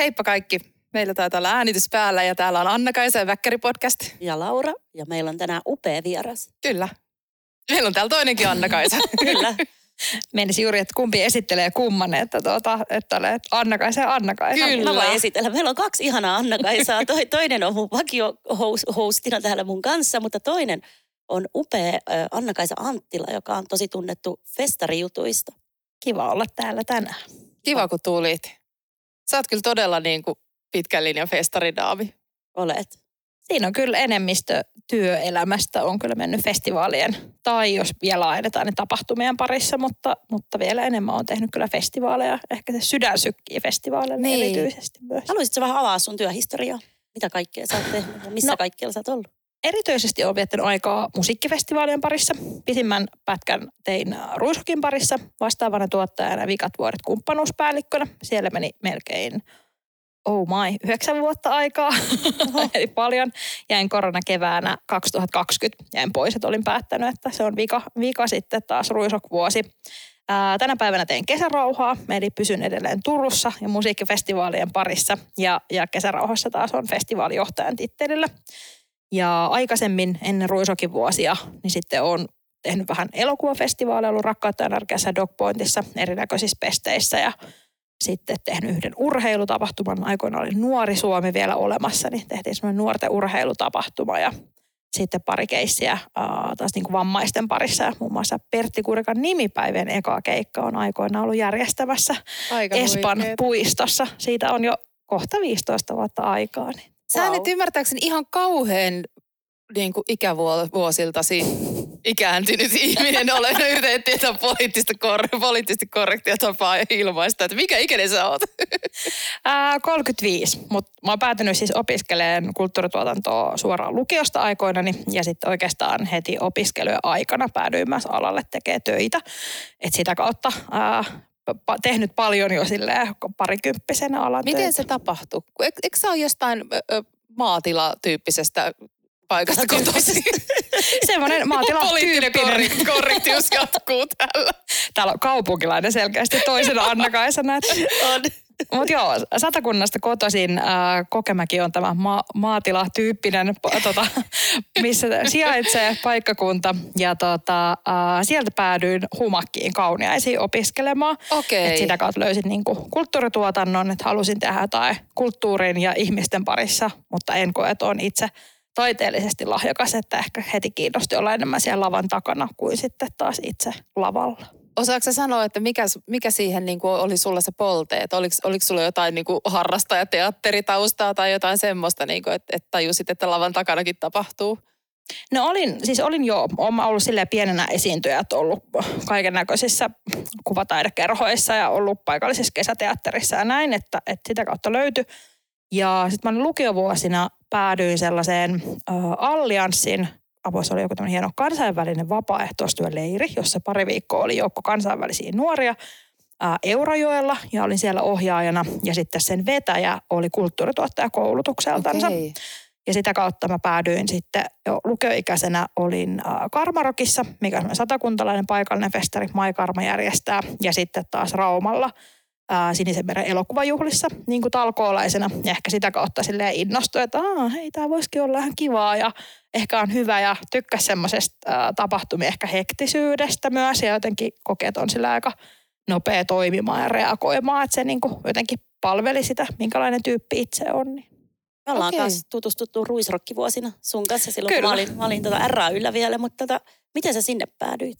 Heippa kaikki. Meillä taitaa olla äänitys päällä ja täällä on Anna-Kaisa ja Väkkäri-podcast. Ja Laura. Ja meillä on tänään upea vieras. Kyllä. Meillä on täällä toinenkin Anna-Kaisa. Kyllä. Menisi juuri, että kumpi esittelee kumman, että, tuota, että olet Anna-Kaisa ja Anna-Kaisa. Kyllä. Mä voin esitellä. Meillä on kaksi ihanaa Anna-Kaisaa. Toi, toinen on mun vakio-hostina täällä mun kanssa, mutta toinen on upea Anna-Kaisa Anttila, joka on tosi tunnettu festarijutuista. Kiva olla täällä tänään. Kiva, kun tulit. Sä oot kyllä todella niin kuin pitkän linjan festaridaami. Olet. Siinä on kyllä enemmistö työelämästä on kyllä mennyt festivaalien, tai jos vielä lainetaan ne tapahtumien parissa, mutta, mutta vielä enemmän on tehnyt kyllä festivaaleja. Ehkä se sydän sykkii festivaaleille Niin. erityisesti myös. Haluaisitko vähän avaa sun työhistoriaa? Mitä kaikkea sä oot tehnyt ja missä. No. kaikkialla sä oot ollut? Erityisesti olen viettänyt aikaa musiikkifestivaalien parissa. Pisimmän pätkän tein Ruisokin parissa vastaavana tuottajana vikat vuodet kumppanuuspäällikkönä. Siellä meni melkein, oh my, yhdeksän vuotta aikaa. Eli paljon. Jäin koronakeväänä 2020. Jäin pois, että olin päättänyt, että se on vika, vika sitten taas Ruisok-vuosi. Tänä päivänä teen kesärauhaa, eli pysyn edelleen Turussa ja musiikkifestivaalien parissa. Ja, ja kesärauhassa taas on festivaalijohtajan tittelillä. Ja aikaisemmin ennen Ruisokin vuosia, niin sitten on tehnyt vähän elokuvafestivaaleja, ollut Rakkautta närkässä Dogpointissa erinäköisissä pesteissä ja sitten tehnyt yhden urheilutapahtuman. Aikoina oli Nuori Suomi vielä olemassa, niin tehtiin semmoinen nuorten urheilutapahtuma ja sitten pari keissiä ää, taas niin kuin vammaisten parissa. Ja muun muassa Pertti Kurikan nimipäivien eka keikka on aikoina ollut järjestämässä Aika Espan huikeet. puistossa. Siitä on jo kohta 15 vuotta aikaa. Niin Sä Wow. nyt ymmärtääkseni ihan kauhean niin kuin ikävuosiltasi ikääntynyt ihminen olen yritetty jotain poliittista kor- poliittisesti korrektia tapaa ilmaista, että mikä ikäinen sä oot? Ää, 35, mutta mä oon päätynyt siis opiskelemaan kulttuurituotantoa suoraan lukiosta aikoinani ja sitten oikeastaan heti opiskelujen aikana päädyin myös alalle tekemään töitä. Et sitä kautta ää, tehnyt paljon jo silleen parikymppisenä alan Miten se tapahtuu? Eikö, eikö sä ole jostain ö, maatilatyyppisestä paikasta kotoisin? Semmoinen Poliittinen maatilatyyppinen. korre- korrektius jatkuu täällä. Täällä on kaupunkilainen selkeästi toisena Anna-Kaisana. Että On. Mutta joo, Satakunnasta kotoisin äh, Kokemäki on tämä ma- maatila-tyyppinen, tota, missä sijaitsee paikkakunta. Ja tota, äh, sieltä päädyin Humakkiin kauniaisiin opiskelemaan. Okei. Et sitä kautta löysin niinku kulttuurituotannon, että halusin tehdä jotain kulttuurin ja ihmisten parissa, mutta en koe, että on itse taiteellisesti lahjakas, että ehkä heti kiinnosti olla enemmän siellä lavan takana kuin sitten taas itse lavalla. Osaatko sä sanoa, että mikä, mikä siihen niin kuin oli sulla se polteet? Oliko, oliko sulla jotain niin kuin harrastajateatteritaustaa tai jotain semmoista, niin kuin, että, että tajusit, että lavan takanakin tapahtuu? No olin, siis olin jo, olen ollut silleen pienenä esiintyjä, että ollut kaiken näköisissä kuvataidekerhoissa ja ollut paikallisessa kesäteatterissa ja näin, että, että sitä kautta löytyi. Ja sitten mä lukiovuosina päädyin sellaiseen äh, allianssin, Avoissa oli joku tämmöinen hieno kansainvälinen vapaaehtoistyöleiri, jossa pari viikkoa oli joukko kansainvälisiä nuoria ää, Eurajoella ja olin siellä ohjaajana. Ja sitten sen vetäjä oli kulttuurituottaja koulutukseltansa. Okei. Ja sitä kautta mä päädyin sitten jo lukioikäisenä olin Karmarokissa, mikä on satakuntalainen paikallinen festari, Mai Karma järjestää. Ja sitten taas Raumalla Sinisen meren elokuvajuhlissa niin kuin talkoolaisena. Ja ehkä sitä kautta silleen innostui, että Aa, hei, tämä voisikin olla ihan kivaa ja ehkä on hyvä. Ja tykkäsi semmoisesta äh, tapahtumia ehkä hektisyydestä myös ja jotenkin kokeet on sillä aika nopea toimimaan ja reagoimaan, että se niin kuin jotenkin palveli sitä, minkälainen tyyppi itse on. Niin. Me ollaan Okei. kanssa tutustuttu ruisrokkivuosina sun kanssa silloin, kun Kyllä. mä olin, mä olin tota RAYllä vielä, mutta tota, miten sä sinne päädyit?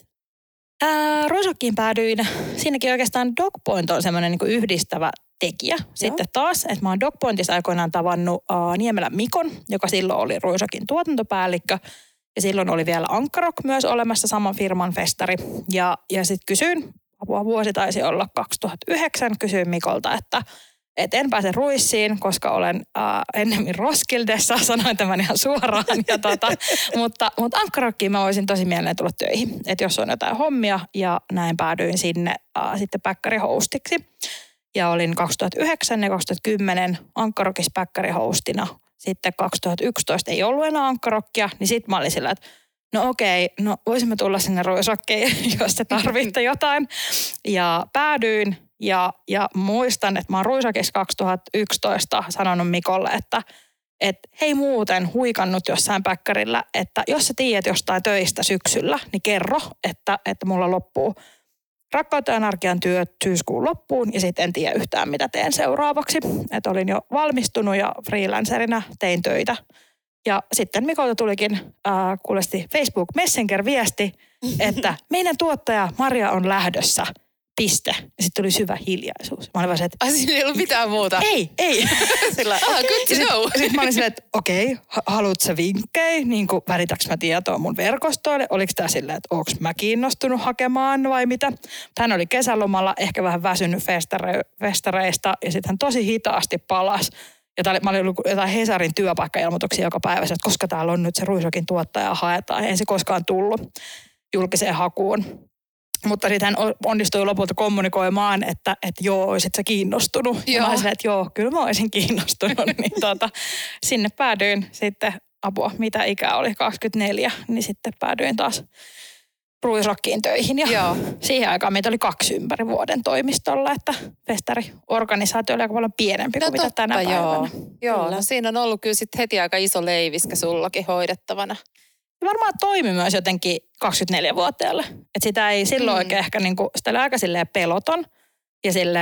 Ää, Ruisokkiin päädyin. Siinäkin oikeastaan Dogpoint on semmoinen niin yhdistävä tekijä sitten taas. Että mä oon Dogpointissa aikoinaan tavannut uh, Niemelän Mikon, joka silloin oli Ruisokin tuotantopäällikkö. Ja silloin oli vielä Ankkarok myös olemassa, saman firman festari. Ja, ja sitten kysyin, apua vuosi taisi olla 2009, kysyin Mikolta, että et en pääse ruissiin, koska olen äh, ennemmin Roskildessa, sanoin tämän ihan suoraan. Ja tota, mutta, mutta Ankkarokkiin mä voisin tosi mielelläni tulla töihin, että jos on jotain hommia ja näin päädyin sinne äh, sitten päkkärihostiksi. Ja olin 2009 ja 2010 Ankkarokissa päkkärihostina. Sitten 2011 ei ollut enää Ankkarokkia, niin sitten mä olin sillä, että no okei, no voisimme tulla sinne ruisokkiin, jos te tarvitte jotain. Ja päädyin Ja, ja muistan, että mä oon Ruisakissa 2011 sanonut Mikolle, että et hei muuten huikannut jossain päkkärillä, että jos sä tiedät jostain töistä syksyllä, niin kerro, että, että mulla loppuu rakkautta ja anarkian työt syyskuun loppuun ja sitten en tiedä yhtään mitä teen seuraavaksi. Että olin jo valmistunut ja freelancerina tein töitä. Ja sitten Mikolta tulikin äh, kuulesti Facebook Messenger-viesti, että meidän tuottaja Maria on lähdössä – piste. Ja sitten tuli syvä hiljaisuus. Mä olin vaan se, että... Ai siinä ei ollut mitään muuta? Ei, ei. Sillä, ah, good to know. Sitten mä olin silleen, että okei, okay, haluatko sä vinkkejä? Niin kuin välitäks mä tietoa mun verkostoille? Oliko tää silleen, että onko mä kiinnostunut hakemaan vai mitä? Hän oli kesälomalla ehkä vähän väsynyt festare, festareista ja sitten hän tosi hitaasti palas. Ja tää oli, mä olin ollut jotain Hesarin työpaikkailmoituksia joka päivä, että koska täällä on nyt se Ruisokin tuottaja haetaan. Ei se koskaan tullut julkiseen hakuun. Mutta sitten hän onnistui lopulta kommunikoimaan, että, että joo, olisit sä kiinnostunut. Joo. Ja mä olisin, että joo, kyllä mä olisin kiinnostunut. niin tuota, sinne päädyin sitten, apua, mitä ikä oli, 24, niin sitten päädyin taas ruisrokkiin töihin. Ja Joo. siihen aikaan meitä oli kaksi ympäri vuoden toimistolla, että festariorganisaatio oli aika paljon pienempi no kuin totta, mitä tänä joo. päivänä. Joo, no siinä on ollut kyllä sit heti aika iso leiviskä sullakin hoidettavana. Ja varmaan toimi myös jotenkin 24-vuotiaalle. Että sitä ei silloin mm. oikein ehkä niin kuin, sitä oli aika silleen peloton ja sille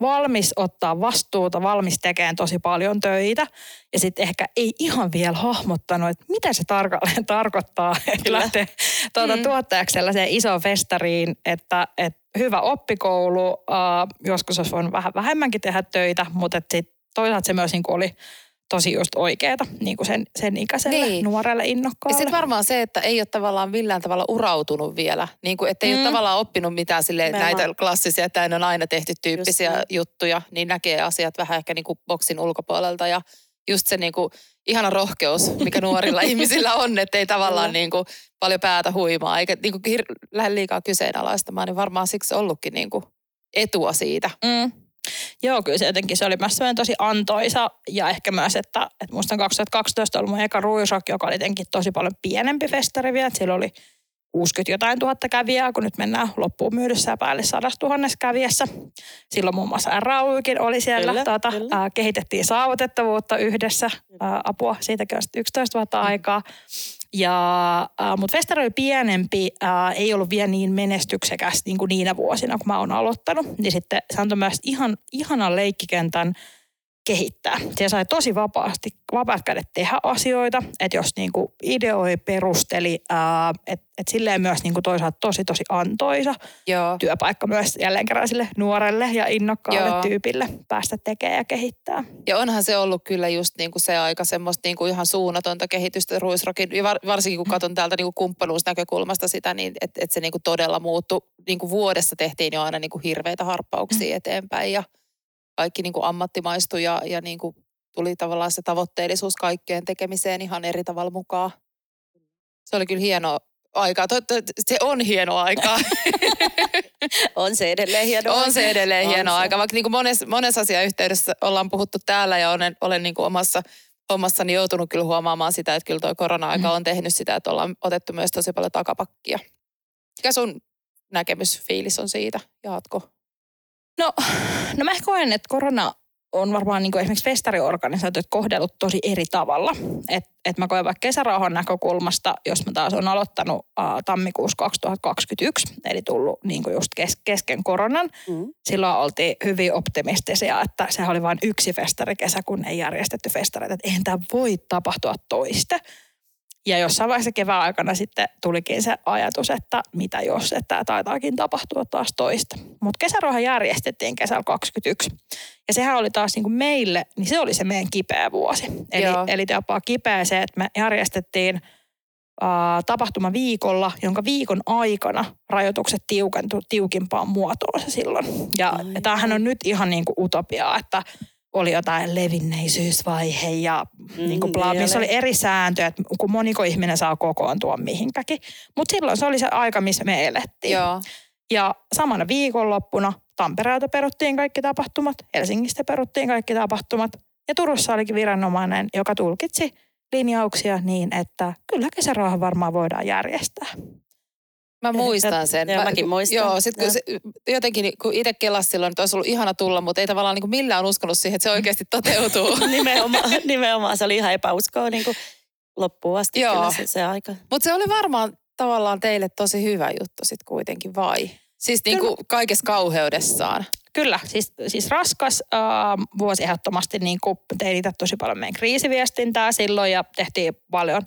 valmis ottaa vastuuta, valmis tekemään tosi paljon töitä. Ja sitten ehkä ei ihan vielä hahmottanut, että mitä se tarkalleen tarkoittaa, että lähtee tuota, mm. tuottajaksi sellaiseen isoon festariin, että, että hyvä oppikoulu, uh, joskus olisi voinut vähän vähemmänkin tehdä töitä, mutta sitten toisaalta se myös niin oli tosi just oikeeta niin kuin sen, sen ikäiselle niin. nuorelle innokkaalle. Ja sitten varmaan se, että ei ole tavallaan millään tavalla urautunut vielä. Niin kuin, että ei mm. ole tavallaan oppinut mitään sille, näitä klassisia, että on aina tehty tyyppisiä just juttuja, niin näkee asiat vähän ehkä niin kuin boksin ulkopuolelta. Ja just se niin kuin, ihana rohkeus, mikä nuorilla ihmisillä on, että ei tavallaan niin kuin, paljon päätä huimaa, eikä niin kuin, hir- lähde liikaa kyseenalaistamaan, niin varmaan siksi ollutkin niin kuin, etua siitä. Mm. Joo, kyllä se jotenkin se oli myös tosi antoisa ja ehkä myös, että, että muistan 2012 oli mun eka Ruisrock, joka oli jotenkin tosi paljon pienempi festari vielä. Että siellä oli 60 jotain tuhatta kävijää, kun nyt mennään loppuun myydessä ja päälle sadasta tuhannessa kävijässä. Silloin muun muassa RAUkin oli siellä. Kyllä, tuota, kyllä. Äh, kehitettiin saavutettavuutta yhdessä. Äh, apua, siitäkin on 11 vuotta mm. aikaa. Ja, äh, mutta festari oli pienempi, äh, ei ollut vielä niin menestyksekäs niin kuin niinä vuosina, kun mä oon aloittanut. Niin sitten se antoi myös ihan, ihanan leikkikentän kehittää. Se sai tosi vapaasti, vapaat kädet tehdä asioita, että jos niinku ideoi, perusteli, että et silleen myös niinku toisaalta tosi tosi antoisa Joo. työpaikka myös jälleen kerran sille nuorelle ja innokkaalle Joo. tyypille päästä tekemään ja kehittää. Ja onhan se ollut kyllä just niinku se aika semmoista niinku ihan suunnatonta kehitystä Ruisrokin, varsinkin kun katson täältä niinku kumppanuusnäkökulmasta sitä, niin että et se niinku todella muuttui. Niinku vuodessa tehtiin jo aina niinku hirveitä harppauksia mm. eteenpäin ja – kaikki niin kuin ammattimaistui ja, ja niin kuin tuli tavallaan se tavoitteellisuus kaikkeen tekemiseen ihan eri tavalla mukaan. Se oli kyllä hieno aika. Se on hieno aika. on se edelleen hieno On se edelleen hieno se. aika. Vaikka niin kuin monessa, monessa asiayhteydessä ollaan puhuttu täällä ja olen, olen niin kuin omassa hommassani joutunut kyllä huomaamaan sitä, että kyllä tuo korona-aika mm. on tehnyt sitä, että ollaan otettu myös tosi paljon takapakkia. Mikä sun näkemys, fiilis on siitä? Jaatko? No, no mä ehkä koen, että korona on varmaan niin kuin esimerkiksi festariorganisaatiot kohdellut tosi eri tavalla. Et, et mä koen vaikka kesärauhan näkökulmasta, jos mä taas on aloittanut uh, tammikuussa 2021, eli tullut niin kuin just kes, kesken koronan. Mm. Silloin oltiin hyvin optimistisia, että se oli vain yksi festarikesä, kun ei järjestetty festareita. Että eihän tämä voi tapahtua toista. Ja jossain vaiheessa kevään aikana sitten tulikin se ajatus, että mitä jos, että tämä taitaakin tapahtua taas toista. Mutta kesäroha järjestettiin kesällä 21. Ja sehän oli taas niin kuin meille, niin se oli se meidän kipeä vuosi. Eli, eli jopa kipeä se, että me järjestettiin tapahtuma viikolla, jonka viikon aikana rajoitukset tiukentu tiukimpaan muotoonsa silloin. Ja, ja tämähän on nyt ihan niin kuin utopiaa, että oli jotain levinneisyysvaihe ja mm, niin kuin bla, missä oli eri sääntöjä, että kun moniko ihminen saa kokoontua mihinkäkin. Mutta silloin se oli se aika, missä me elettiin. Joo. Ja samana viikonloppuna Tampereelta peruttiin kaikki tapahtumat, Helsingistä peruttiin kaikki tapahtumat. Ja Turussa olikin viranomainen, joka tulkitsi linjauksia niin, että kyllä kesärauha varmaan voidaan järjestää. Mä muistan sen. Joo, Mä- mäkin muistan. Joo, sit kun se, jotenkin kun itse kelasi silloin, että olisi ollut ihana tulla, mutta ei tavallaan niin kuin millään uskonut siihen, että se oikeasti toteutuu. nimenomaan, nimenomaan, se oli ihan epäuskoa niin kuin loppuun asti Joo. kyllä se, se aika. mutta se oli varmaan tavallaan teille tosi hyvä juttu sitten kuitenkin, vai? Siis niin kuin kaikessa kauheudessaan. Kyllä, siis, siis raskas äh, vuosi ehdottomasti niin kuin tein itse tosi paljon meidän kriisiviestintää silloin ja tehtiin paljon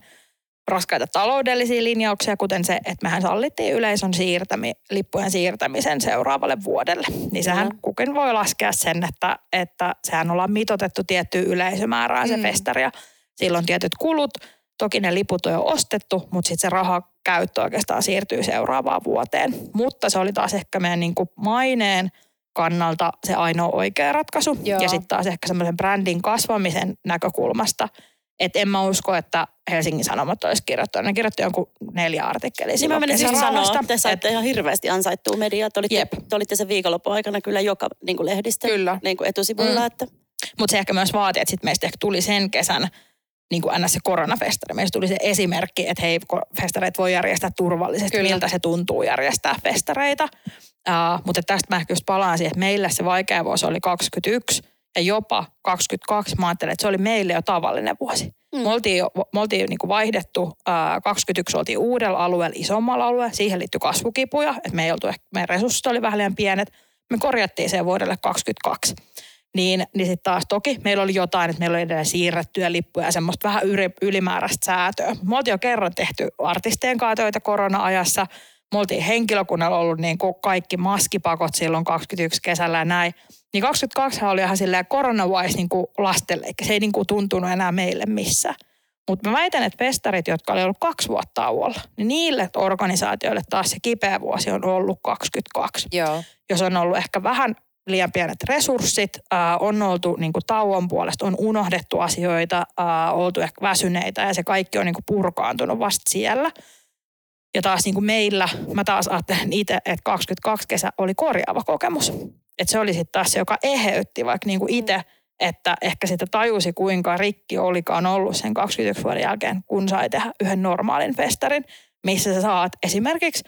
raskaita taloudellisia linjauksia, kuten se, että mehän sallittiin yleisön siirtämi, lippujen siirtämisen seuraavalle vuodelle. Niin sehän Kyllä. kukin voi laskea sen, että, että sehän ollaan mitotettu tiettyyn yleisömäärään se Mm. festari ja silloin tietyt kulut. Toki ne liput on jo ostettu, mutta sitten se raha käyttö oikeastaan siirtyy seuraavaan vuoteen. Mutta se oli taas ehkä meidän niin kuin maineen kannalta se ainoa oikea ratkaisu. Joo. Ja sitten taas ehkä semmoisen brändin kasvamisen näkökulmasta, että en mä usko, että Helsingin Sanomat olisi kirjoittanut. Ne kirjoitti jonkun neljä artikkelia Niin mä menisin kesärauhasta. sanoa, te Et- saitte ihan hirveästi ansaittua mediaa. Te olitte, Jep. te olitte sen viikonlopun aikana kyllä joka niin kuin lehdistö Kyllä. niin kuin etusivulla. Mm. Että, Mutta se ehkä myös vaatii, että sit meistä ehkä tuli sen kesän niin kuin ns. se koronafestari. Meistä tuli se esimerkki, että hei, festareita voi järjestää turvallisesti, Kyllä. miltä se tuntuu järjestää festareita. Uh, mutta tästä mä ehkä just palaan siihen, että meille se vaikea vuosi oli 21 ja jopa 22. Mä ajattelin, että se oli meille jo tavallinen vuosi. Mm. Me oltiin, jo, me oltiin niin kuin vaihdettu, uh, 21 oltiin uudella alueella, isommalla alueella. Siihen liittyi kasvukipuja, että me ei oltu, ehkä- meidän resurssit oli vähän liian pienet. Me korjattiin sen vuodelle 22 niin, niin sitten taas toki meillä oli jotain, että meillä oli edelleen siirrettyjä lippuja ja semmoista vähän yli, ylimääräistä säätöä. Me oltiin jo kerran tehty artistien kanssa töitä korona-ajassa. Me oltiin henkilökunnalla ollut niin kuin kaikki maskipakot silloin 21 kesällä ja näin. Niin 22 oli ihan silleen korona-wise niin lastelle, eikä se ei niin kuin tuntunut enää meille missään. Mutta mä väitän, että festarit, jotka oli ollut kaksi vuotta tauolla, niin niille organisaatioille taas se kipeä vuosi on ollut 22 Joo. jos on ollut ehkä vähän liian pienet resurssit, ää, on oltu niin kuin tauon puolesta, on unohdettu asioita, ää, oltu ehkä väsyneitä ja se kaikki on niin kuin purkaantunut vasta siellä. Ja taas niin kuin meillä, mä taas ajattelen itse, että 22 kesä oli korjaava kokemus. Että se oli sitten taas se, joka eheytti vaikka niin kuin itse, että ehkä sitä tajusi, kuinka rikki olikaan ollut sen 21 vuoden jälkeen, kun sai tehdä yhden normaalin festarin, missä sä saat esimerkiksi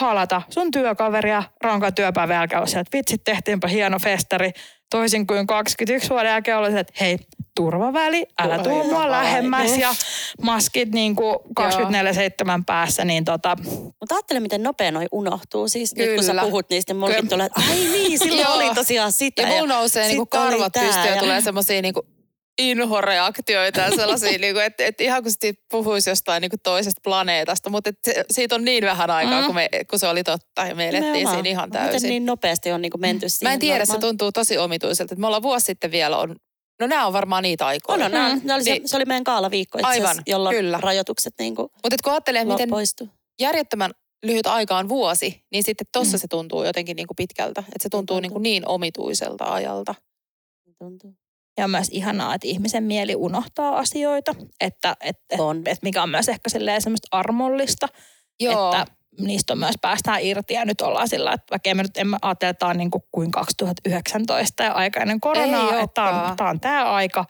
halata sun työkaveria rankan työpäivän jälkeen että vitsi, tehtiinpä hieno festari. Toisin kuin 21 vuoden jälkeen oli se, että hei, turvaväli, älä tuu mua lähemmäs Niin. ja maskit niin kuin 24-7 päässä, niin tota, mutta ajattele, miten nopea noi unohtuu. Siis nyt kun sä Kyllä. puhut niistä, mulkin Kyllä. tulee, että ai niin, silloin oli tosiaan sitä. Ja mulla nousee niinku karvat pystyyn ja ja- tulee semmoisia niinku inhoreaktioita ja sellaisia, niinku, että et ihan kuin sit puhuisi jostain niinku toisesta planeetasta, mutta et se, siitä on niin vähän aikaa, Mm. kun, me, kun se oli totta ja me elettiin siinä ihan Miten täysin. niin nopeasti on niin kuin menty siihen. Mä en tiedä, se normaaliin- tuntuu tosi omituiselta. Että me ollaan vuosi sitten vielä on, no nämä on varmaan niitä aikoja. On, on, nää- Mm. nää oli se, Niin. se oli meidän kaalaviikko itse Aivan, jolloin kyllä. rajoitukset niin kuin Mutta kun ajattelee, miten poistu. järjettömän lyhyt aika on vuosi, niin sitten tossa Mm. se tuntuu jotenkin niinku pitkältä. Että se tuntuu Niin niinku tuntuu. niin omituiselta ajalta. Tuntuu. Ja on myös ihanaa, että ihmisen mieli unohtaa asioita, että, että, On. että mikä on myös ehkä semmoista armollista, Joo. että niistä on myös päästään irti ja nyt ollaan sillä, että vaikka emme nyt emme ajattele, että tämä on niin kuin, kuin 2019 ja aika ennen koronaa, Ei että tämä on, tämä on tämä aika,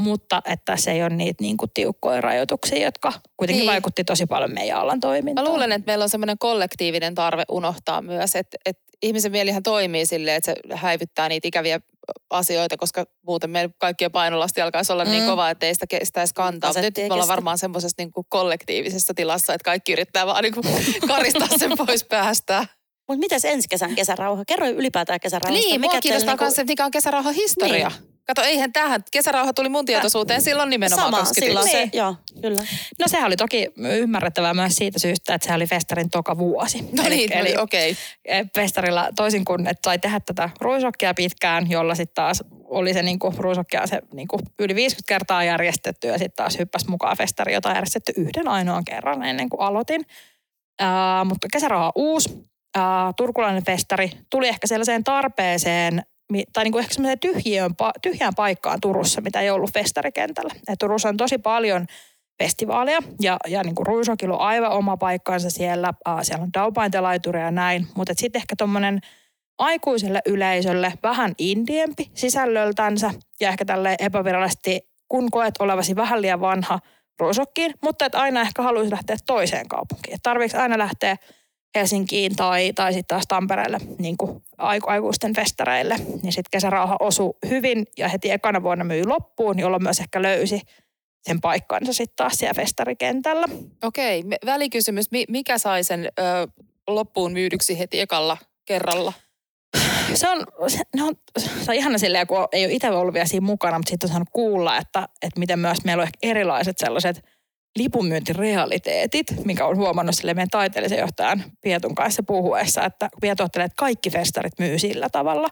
mutta että se ei ole niitä niin kuin tiukkoja rajoituksia, jotka kuitenkin Niin. vaikutti tosi paljon meidän alan toimintaan. Mä luulen, että meillä on semmoinen kollektiivinen tarve unohtaa myös, että, että ihmisen mielihän toimii silleen, että se häivyttää niitä ikäviä asioita, koska muuten meidän kaikkien painolasti alkaisi olla mm. niin Mm. kova, että ei sitä kestäisi kantaa. Mutta nyt me ollaan varmaan semmoisessa niin kuin kollektiivisessa tilassa, että kaikki yrittää vaan niin kuin karistaa sen pois päästä. Mutta mitäs ensi kesän kesärauha? Kerro ylipäätään kesärauhasta. Niin, mua kiinnostaa teillä myös, että mikä on kesärauhan historia. Niin. Kato, eihän tähän, kesärauha tuli mun tietoisuuteen silloin nimenomaan Sama, 21. silloin se, Niin. joo, kyllä. No sehän oli toki ymmärrettävää myös siitä syystä, että se oli festarin toka vuosi. No niin, eli, eli, okei. okay. festarilla toisin kuin, että sai tehdä tätä ruisokkia pitkään, jolla sitten taas oli se niinku, ruisokkia se niinku, yli 50 kertaa järjestetty ja sitten taas hyppäsi mukaan festari, jota on järjestetty yhden ainoan kerran ennen kuin aloitin. Ää, mutta kesärauha on uusi. Ää, turkulainen festari tuli ehkä sellaiseen tarpeeseen, tai niinku ehkä semmoiseen tyhjään paikkaan Turussa, mitä ei ollut festarikentällä. Et Turussa on tosi paljon festivaaleja ja, ja niin kuin on aivan oma paikkansa siellä. Äh, siellä on Daupaintelaituri ja näin, mutta sitten ehkä tuommoinen aikuiselle yleisölle vähän indiempi sisällöltänsä ja ehkä tälle epävirallisesti, kun koet olevasi vähän liian vanha Ruisokkiin, mutta et aina ehkä haluaisi lähteä toiseen kaupunkiin. Tarviiko aina lähteä Helsinkiin tai, tai sitten taas Tampereelle niin kuin aiku, aikuisten festareille. Niin sitten kesärauha osui hyvin ja heti ekana vuonna myi loppuun, jolloin myös ehkä löysi sen paikkansa sitten taas siellä festarikentällä. Okei, me- välikysymys. Mi- mikä sai sen ö, loppuun myydyksi heti ekalla kerralla? Se on, se, ne on, se on ihana silleen, kun ei ole itse ollut vielä siinä mukana, mutta sitten on saanut kuulla, että, että miten myös meillä on ehkä erilaiset sellaiset lipunmyyntirealiteetit, mikä on huomannut sille meidän taiteellisen johtajan Pietun kanssa puhuessa, että Pietu ajattelee, että kaikki festarit myy sillä tavalla,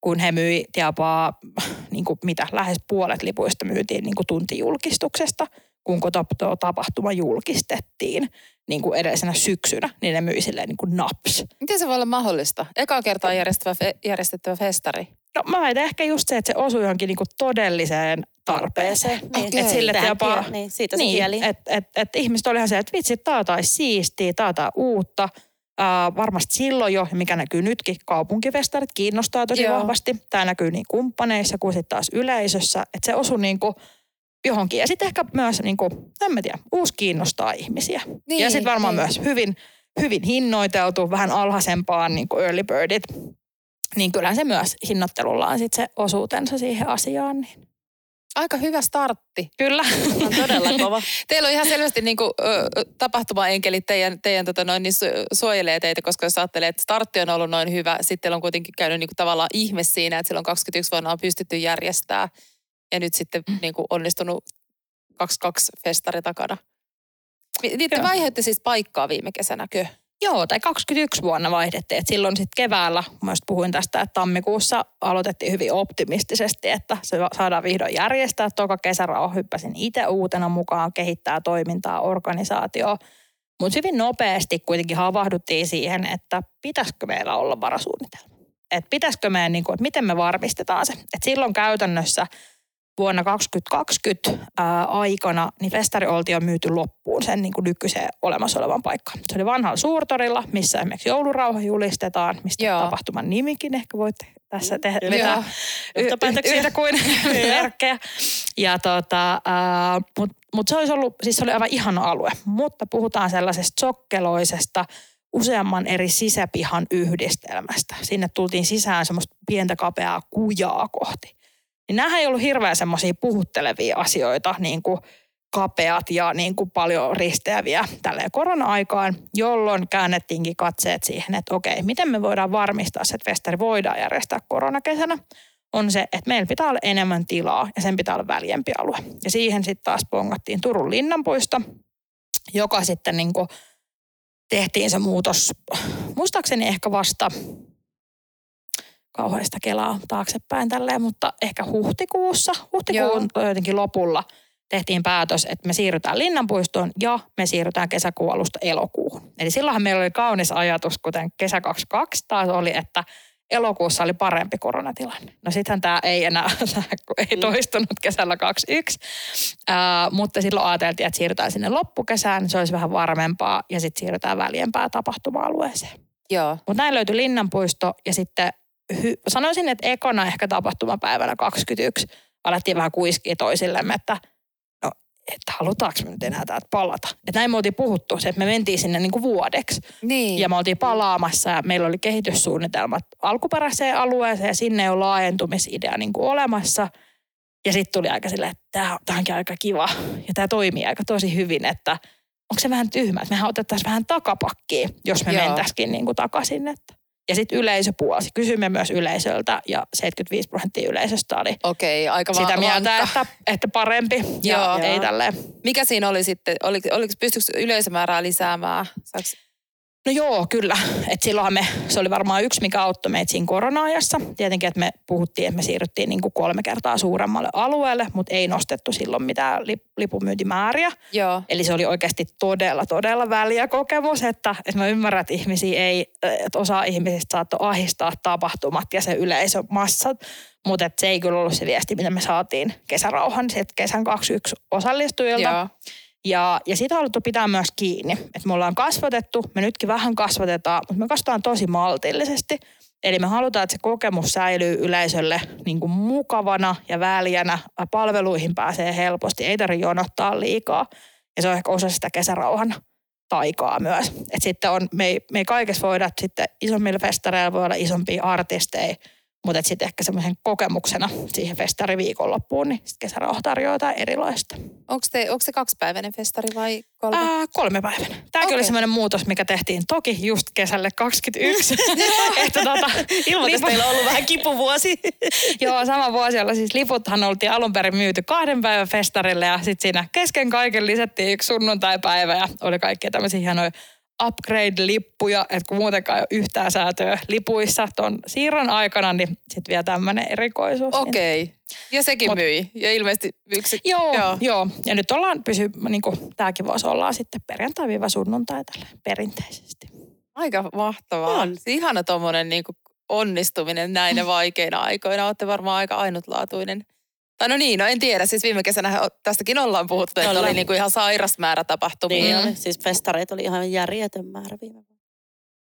kun he myi tiapaa, niin kuin mitä, lähes puolet lipuista myytiin niin kuin tuntijulkistuksesta, kun koko tapahtuma julkistettiin niin kuin edellisenä syksynä, niin ne myi silleen niin kuin naps. Miten se voi olla mahdollista? Eka kertaa järjestettävä, fe- järjestettävä festari. No mä väitän ehkä just se, että se osui johonkin niinku todelliseen tarpeeseen. Niin, Okei. Et sille Tähän jopa, kiel- niin, siitä se niin, että et, et ihmiset oli ihan se, että vitsi, tää on siistiä, tää on uutta. Uh, varmasti silloin jo, mikä näkyy nytkin, kaupunkifestarit kiinnostaa tosi Joo. vahvasti. Tämä näkyy niin kumppaneissa kuin sitten taas yleisössä. Että se osui niinku johonkin. Ja sitten ehkä myös, niinku, en mä tiedä, uusi kiinnostaa ihmisiä. Niin, ja sitten varmaan niin. myös hyvin, hyvin hinnoiteltu, vähän alhaisempaan niin kuin early birdit. Niin kyllähän se myös hinnoittelulla on sitten se osuutensa siihen asiaan. Niin. Aika hyvä startti. Kyllä. On todella kova. Teillä on ihan selvästi niin kuin, ö, tapahtumaenkelit teidän, teidän tota noin, niin su- suojelee teitä, koska jos ajattelee, että startti on ollut noin hyvä, sitten on kuitenkin käynyt niin kuin, tavallaan ihme siinä, että silloin 21 vuonna on pystytty järjestää ja nyt sitten Mm. niin kuin, onnistunut 22 festari takana. Joo. vaihdoitte siis paikkaa viime kesänäkö? Joo, tai 21 vuonna vaihdettiin. Et silloin sitten keväällä, myös puhuin tästä, että tammikuussa aloitettiin hyvin optimistisesti, että se saadaan vihdoin järjestää. Toka kesärauha hyppäsin itse uutena mukaan, kehittää toimintaa, organisaatio. Mutta hyvin nopeasti kuitenkin havahduttiin siihen, että pitäisikö meillä olla varasuunnitelma. Että pitäisikö meidän, niin kuin, että miten me varmistetaan se. Että silloin käytännössä vuonna 2020 ää, aikana, niin festari oltiin jo myyty loppuun sen niin kuin nykyiseen olemassa olevan paikkaan. Se oli vanhalla suurtorilla, missä esimerkiksi joulurauha julistetaan, mistä Joo. tapahtuman nimikin ehkä voitte tässä tehdä Kyllä. vetää Joo. y- yhtä kuin merkkejä. Ja tota, mutta mut se olisi ollut, siis se oli aivan ihana alue, mutta puhutaan sellaisesta sokkeloisesta, useamman eri sisäpihan yhdistelmästä. Sinne tultiin sisään semmoista pientä kapeaa kujaa kohti. Niin nämähän ei ollut hirveän semmoisia puhuttelevia asioita, niin kuin kapeat ja niin kuin paljon risteäviä tälleen korona-aikaan, jolloin käännettiinkin katseet siihen, että okei, miten me voidaan varmistaa se, että festari voidaan järjestää koronakesänä, on se, että meillä pitää olla enemmän tilaa ja sen pitää olla väljempi alue. Ja siihen sitten taas pongattiin Turun linnanpuisto, joka sitten niin kuin tehtiin se muutos, muistaakseni ehkä vasta kauheista kelaa taaksepäin tälleen, mutta ehkä huhtikuussa, huhtikuun jotenkin lopulla tehtiin päätös, että me siirrytään Linnanpuistoon ja me siirrytään kesäkuun alusta elokuuhun. Eli silloinhan meillä oli kaunis ajatus, kuten kesä 22 taas oli, että elokuussa oli parempi koronatilanne. No sittenhän tämä ei enää ei toistunut kesällä 21, Ää, mutta silloin ajateltiin, että siirrytään sinne loppukesään, niin se olisi vähän varmempaa ja sitten siirrytään väljempään tapahtuma-alueeseen. Joo. Mutta näin löytyi Linnanpuisto ja sitten hy- sanoisin, että ekana ehkä tapahtumapäivänä 21 alettiin vähän kuiskia toisillemme, että no, että halutaanko me nyt enää täältä palata. Että näin me oltiin puhuttu, se, että me mentiin sinne niin kuin vuodeksi. Niin. Ja me oltiin palaamassa ja meillä oli kehityssuunnitelmat alkuperäiseen alueeseen ja sinne on laajentumisidea niin kuin olemassa. Ja sitten tuli aika silleen, että tämä onkin aika kiva ja tämä toimii aika tosi hyvin, että onko se vähän tyhmä, että mehän otettaisiin vähän takapakkia, jos me Joo. mentäisikin niin kuin takaisin. Että. Ja sitten yleisö puolsi. Kysymme myös yleisöltä ja 75 prosenttia yleisöstä oli Okei, aika va- sitä mieltä, vankka. että, että parempi. Ja Joo. ei tälleen Mikä siinä oli sitten? Oliko, oliko pystyykö yleisömäärää lisäämään? Saaks... No joo, kyllä. Et silloinhan me, se oli varmaan yksi, mikä auttoi meitä siinä korona-ajassa. Tietenkin, että me puhuttiin, että me siirryttiin niin kuin kolme kertaa suuremmalle alueelle, mutta ei nostettu silloin mitään lip- lipunmyyntimääriä. Joo. Eli se oli oikeasti todella, todella väliä kokemus, että, että mä ymmärrän, että ihmisiä ei, että osa ihmisistä saattoi ahistaa tapahtumat ja se yleisömassat, mutta se ei kyllä ollut se viesti, mitä me saatiin kesärauhan sieltä kesän 21 osallistujilta. Joo. Ja, ja siitä on haluttu pitää myös kiinni, että me ollaan kasvatettu, me nytkin vähän kasvatetaan, mutta me kasvataan tosi maltillisesti. Eli me halutaan, että se kokemus säilyy yleisölle niin kuin mukavana ja väljänä. Palveluihin pääsee helposti, ei tarvitse jonottaa liikaa. Ja se on ehkä osa sitä kesärauhan taikaa myös. Et sitten on, me ei, me ei kaikessa voida, sitten isommilla festareilla voi olla isompia artisteja, mutta sitten ehkä semmoisen kokemuksena siihen festariviikonloppuun, niin sitten kesärauha tarjoaa jotain erilaista. Onko, te, onko se kaksipäiväinen festari vai kolme? Ää, kolme päivänä. Tämäkin Okei. oli semmoinen muutos, mikä tehtiin toki just kesälle 21. että tota, Ilmoitus teillä on ollut vähän kipuvuosi. Joo, sama vuosi, jolla siis liputhan oltiin alun perin myyty kahden päivän festarille ja sitten siinä kesken kaiken lisättiin yksi sunnuntaipäivä ja oli kaikkia tämmöisiä hienoja upgrade-lippuja, että kun muutenkaan ei ole yhtään säätöä lipuissa tuon siirron aikana, niin sitten vielä tämmöinen erikoisuus. Okei. Okay. Ja sekin Mut- myi. Ja ilmeisesti yksi... Joo, Joo. joo. Ja nyt ollaan pysy, niin kuin tämäkin vuosi ollaan sitten perjantai-sunnuntai tällä perinteisesti. Aika mahtavaa. On. Ihana tuommoinen niin onnistuminen näinä vaikeina aikoina. Olette varmaan aika ainutlaatuinen. Tai no niin, no en tiedä. Siis viime kesänä tästäkin ollaan puhuttu, että Ollaan. oli niin kuin ihan sairas määrä tapahtumia. Niin Mm. oli. Siis festareita oli ihan järjetön määrä viime vuonna.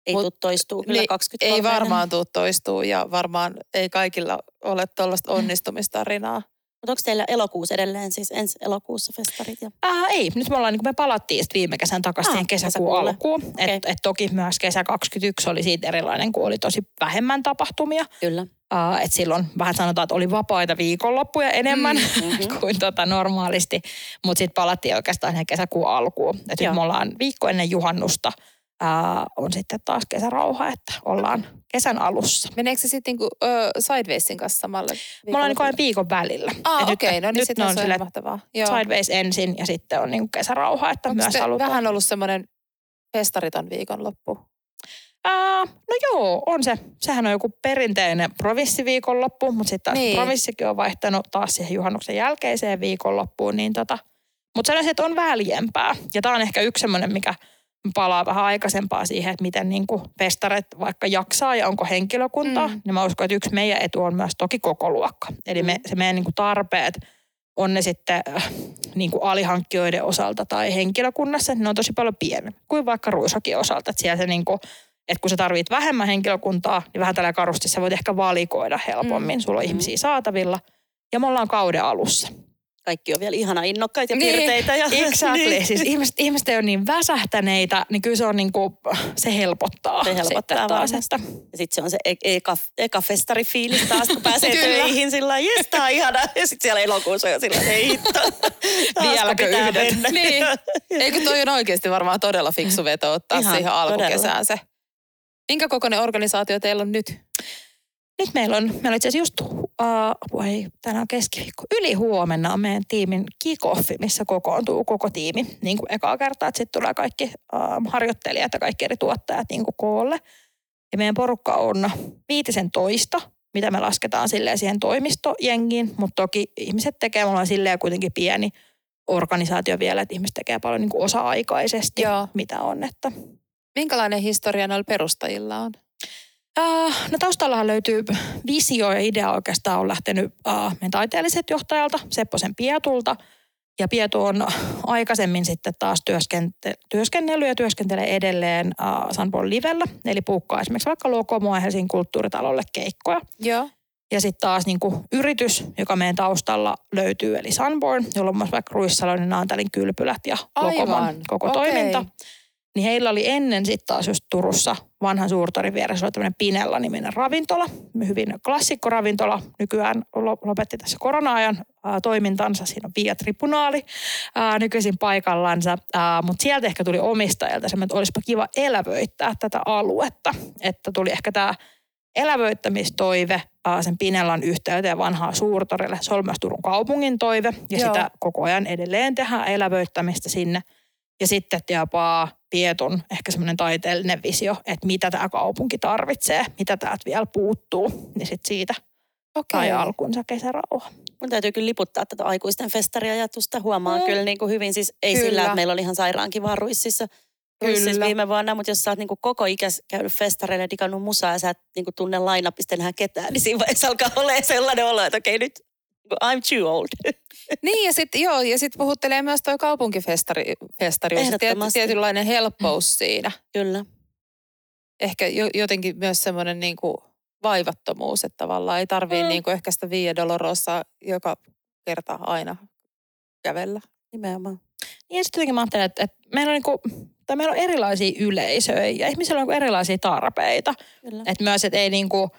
Ei Mut- tuu toistuu kyllä niin, 23 Ei varmaan tuu toistuu ja varmaan ei kaikilla ole tuollaista onnistumistarinaa. Mutta onko teillä elokuussa edelleen, siis ensi elokuussa festarit? Ja... Äh, ei, nyt me ollaan, niin me palattiin sitten viime kesän takaisin Ah, kesäkuun kesäkuulle. alkuun. Et, Okei. et toki myös kesä 21 oli siitä erilainen, kun oli tosi vähemmän tapahtumia. Kyllä. Uh, et silloin vähän sanotaan, että oli vapaita viikonloppuja enemmän Mm, mhm. kuin tota normaalisti. Mutta sitten palattiin oikeastaan siihen kesäkuun alkuun. Et Joo. nyt me ollaan viikko ennen juhannusta. Uh, on sitten taas kesärauha, että ollaan kesän alussa. Meneekö se sitten niinku, ö, Sidewaysin kanssa samalle? Me ollaan niin aina viikon välillä. Ah, okei. nyt, no niin sitten on on sille mahtavaa. Joo. sideways ensin ja sitten on niin kesärauha, että Onko myös halutaan. vähän ollut semmoinen festariton viikonloppu? Ää, no joo, on se. Sehän on joku perinteinen provinssiviikonloppu, mutta sitten taas Niin. provinssikin on vaihtanut taas siihen juhannuksen jälkeiseen viikonloppuun. Niin tota, mutta sanoisin, että on väljempää. Ja tämä on ehkä yksi semmoinen, mikä palaa vähän aikaisempaa siihen, että miten niin kuin festarit vaikka jaksaa ja onko henkilökuntaa. Mm. Mm. Niin mä uskon, että yksi meidän etu on myös toki koko luokka. Eli me, se meidän niin kuin tarpeet on ne sitten äh, niin kuin alihankkijoiden osalta tai henkilökunnassa, ne on tosi paljon pienempi kuin vaikka ruisokin osalta. Että siellä se niin kuin, että kun sä tarvit vähemmän henkilökuntaa, niin vähän tällä karusti sä voit ehkä valikoida helpommin. Mm. Sulla on Mm. ihmisiä saatavilla. Ja me ollaan kauden alussa. Kaikki on vielä ihana innokkaita ja Niin, pirteitä. Ja, Exactly. niin. Siis ihmiset, ihmiset ei ole niin väsähtäneitä, niin kyllä se on niin kuin, se helpottaa. Se helpottaa sitten taas, että Ja sitten se on se e- eka, eka festarifiilis taas, kun pääsee Kyllä. töihin sillä lailla, jes, tää on ihana. Ja sitten siellä elokuussa on jo sillä lailla, ei hitto. Vieläkö pitää yhdet? mennä? Niin. Eikö toi on oikeasti varmaan todella fiksu veto ottaa Ihan, siihen alkukesään todella. se. Minkä kokoinen organisaatio teillä on nyt? Nyt meillä on, meillä on itse asiassa just, uh, ei, tänään on keskiviikko, yli huomenna on meidän tiimin kick-offi, missä kokoontuu koko tiimi niin kuin ekaa kertaa, että sitten tulee kaikki uh, harjoittelijat ja kaikki eri tuottajat niin kuin koolle. Ja meidän porukka on viitisen toista, mitä me lasketaan silleen siihen toimistojengiin, mutta toki ihmiset tekee, me ollaan silleen kuitenkin pieni organisaatio vielä, että ihmiset tekee paljon niin kuin osa-aikaisesti, Joo. mitä on, että Minkälainen historia noilla perustajilla on? Uh, no taustallahan löytyy visio ja idea oikeastaan on lähtenyt uh, meidän taiteelliset johtajalta, Sepposen Pietulta. Ja Pietu on aikaisemmin sitten taas työskente- työskennellyt ja työskentelee edelleen uh, Sanborn Livellä. Eli puukkaa esimerkiksi vaikka Lokomoa Helsingin kulttuuritalolle keikkoja. Joo. Ja sitten taas niin kuin yritys, joka meidän taustalla löytyy, eli Sunborn, jolla on myös vaikka Ruissaloinen, Naantalin kylpylät ja Lokomon Aivan. koko Okei. toiminta. Niin heillä oli ennen sitten taas just Turussa vanhan suurtorin vieressä oli tämmöinen Pinella-niminen ravintola, hyvin klassikkoravintola. Nykyään lo- lopetti tässä korona-ajan ää, toimintansa, siinä on Via Tribunaali ää, nykyisin paikallansa. Mutta sieltä ehkä tuli omistajilta semmoinen, että olisipa kiva elävöittää tätä aluetta. Että tuli ehkä tämä elävöittämistoive ää, sen Pinellan yhteyteen vanhaa suurtorille. Se oli myös Turun kaupungin toive ja Joo. sitä koko ajan edelleen tehdään elävöittämistä sinne. Ja sitten jopa Pietun ehkä semmoinen taiteellinen visio, että mitä tämä kaupunki tarvitsee, mitä täältä vielä puuttuu. Niin sitten siitä Okei. sai alkunsa kesärauha. Mun täytyy kyllä liputtaa tätä aikuisten festariajatusta. Huomaa Mm. kyllä niin kuin hyvin, siis ei Kyllä. sillä, että meillä oli ihan sairaan kivaa ruississa, ruississa Kyllä. viime vuonna, mutta jos sä oot niin kuin koko ikäs käynyt festareille ja digannut musaa ja sä et niin kuin tunne lainapista enää ketään, niin siinä vaiheessa alkaa olemaan sellainen olo, että okei nyt I'm too old. Niin ja sitten joo, ja sitten puhuttelee myös tuo kaupunkifestari, festari, tiet, tietynlainen helppous siinä. Kyllä. Ehkä jo, jotenkin myös semmoinen niin kuin vaivattomuus, että tavallaan ei tarvii Mm. niin kuin ehkä sitä Via Dolorosa joka kerta aina kävellä. Nimenomaan. Niin ja sitten jotenkin mä ajattelen, että, että meillä on niinku tai meillä on erilaisia yleisöjä ja ihmisillä on erilaisia tarpeita. Kyllä. Et myös, että ei niinku,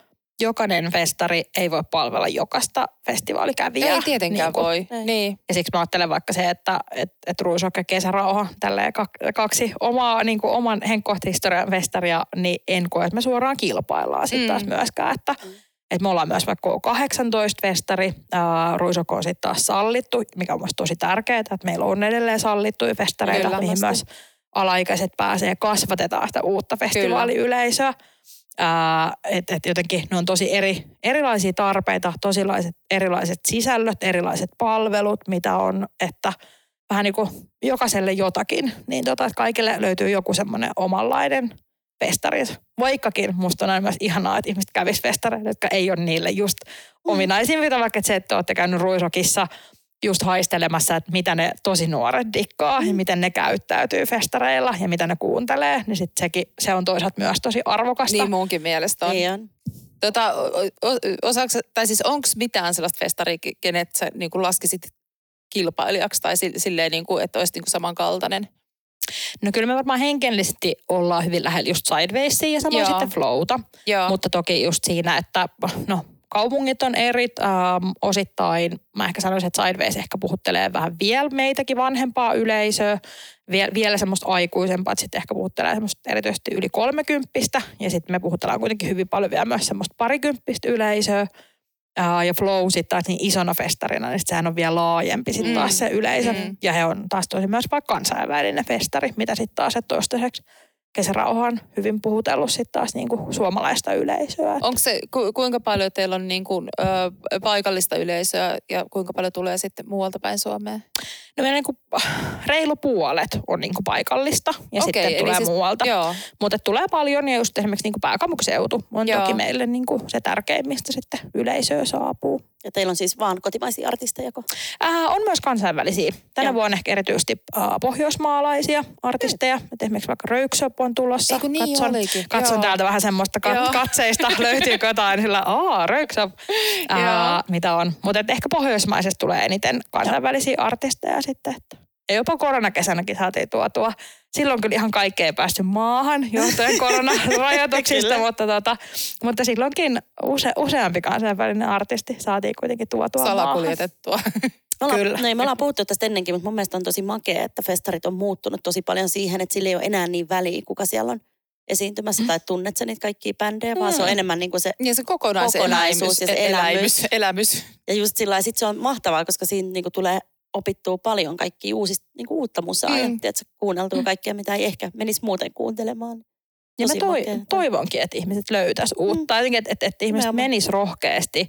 jokainen festari ei voi palvella jokaista festivaalikävijää. Ei tietenkään Niinku, voi. ei. Niin. Ja siksi mä ajattelen vaikka se, että et, et Ruusok ja Kesärauha, tälleen kak- kaksi omaa, niin kuin oman henkkohtahistorian festaria, niin en koe, että me suoraan kilpaillaan sitten Mm. taas myöskään. Että, Mm. että me ollaan myös vaikka K18-festari, ää, Ruisok on sitten taas sallittu, mikä on musta tosi tärkeää, että meillä on edelleen sallittuja festareita, Kyllä, mihin myös alaikäiset pääsee ja kasvatetaan sitä uutta festivaaliyleisöä. Ää, et, et jotenkin ne on tosi eri, erilaisia tarpeita, tosilaiset erilaiset sisällöt, erilaiset palvelut, mitä on, että vähän niin kuin jokaiselle jotakin, niin tota, että kaikille löytyy joku semmoinen omanlainen festari. Vaikkakin musta on aina myös ihanaa, että ihmiset kävis festareille, jotka ei ole niille just ominaisimpia, vaikka että se, että olette käynyt Ruisokissa just haistelemassa, että mitä ne tosi nuoret dikkaa ja miten ne käyttäytyy festareilla ja mitä ne kuuntelee, niin sit sekin, se on toisaalta myös tosi arvokasta. Niin munkin mielestä on. Niin on. Tota, o- o- osaaks, tai siis onko mitään sellaista festaria, kenet sä niin kuin laskisit kilpailijaksi tai si- silleen, niin kuin, että olisi niin kuin samankaltainen? No kyllä me varmaan henkellisesti ollaan hyvin lähellä just Sidewaysia ja samoin Joo. sitten Flowta. Joo. Mutta toki just siinä, että no, kaupungit on eri ähm, osittain. Mä ehkä sanoisin, että Sideways ehkä puhuttelee vähän vielä meitäkin vanhempaa yleisöä, vie, vielä semmoista aikuisempaa, että sitten ehkä puhuttelee semmoista erityisesti yli kolmekymppistä. Ja sitten me puhutellaan kuitenkin hyvin paljon vielä myös semmoista parikymppistä yleisöä. Ää, ja Flow sitten taas niin isona festarina, niin sit sehän on vielä laajempi sitten Mm. taas se yleisö. Mm. Ja he on taas tosi myös vaikka kansainvälinen festari, mitä sitten taas, että toistaiseksi kesärauha on hyvin puhutellut sitten taas niinku suomalaista yleisöä. Onko se, ku, kuinka paljon teillä on niin kuin, ö, paikallista yleisöä ja kuinka paljon tulee sitten muualta päin Suomeen? No meillä niinku reilu puolet on niinku paikallista ja Okei, sitten tulee siis- muualta. Joo. Mutta tulee paljon ja just esimerkiksi niinku pääkaupunkiseutu on Joo. toki meille niinku se tärkein, mistä sitten yleisöä saapuu. Ja teillä on siis vaan kotimaisia artisteja, Ää, on myös kansainvälisiä. Tänä Joo. vuonna ehkä erityisesti ää, pohjoismaalaisia artisteja. Et esimerkiksi vaikka Röyksöp on tulossa. Eikö niin katson olikin? katson Joo. täältä vähän semmoista Joo. kat- katseista, löytyykö jotain sillä, aa, Röyksöp, Joo. mitä on. Mutta ehkä pohjoismaisesta tulee eniten kansainvälisiä artisteja sitten. Että. Ja jopa koronakesänäkin saatiin tuotua. Silloin kyllä ihan kaikki ei päässyt maahan johtuen koronarajoituksista, mutta, tota, mutta silloinkin use, useampi kansainvälinen artisti saatiin kuitenkin tuotua maahan. Salakuljetettua. Me ollaan, Kyllä. Niin, me ollaan puhuttu tästä ennenkin, mutta mun mielestä on tosi makea, että festarit on muuttunut tosi paljon siihen, että sillä ei ole enää niin väliä, kuka siellä on esiintymässä tai tunnet sä niitä kaikkia bändejä, vaan se on Mm. enemmän niin kuin se, Ja se kokonaiselämys. Kokonaisuus ja se elämys. elämys. ja just sillä lailla, sit se on mahtavaa, koska siinä niin kuin tulee opittua paljon kaikkia uusista, niin kuin uutta musaa Mm. ja tiedätkö, kuunneltua kaikkea, mitä ei ehkä menisi muuten kuuntelemaan. Ja mä toi, toivonkin, että ihmiset löytäisi uutta. Mm. Jotenkin, että, että, että ihmiset Nimenomaan. menis rohkeasti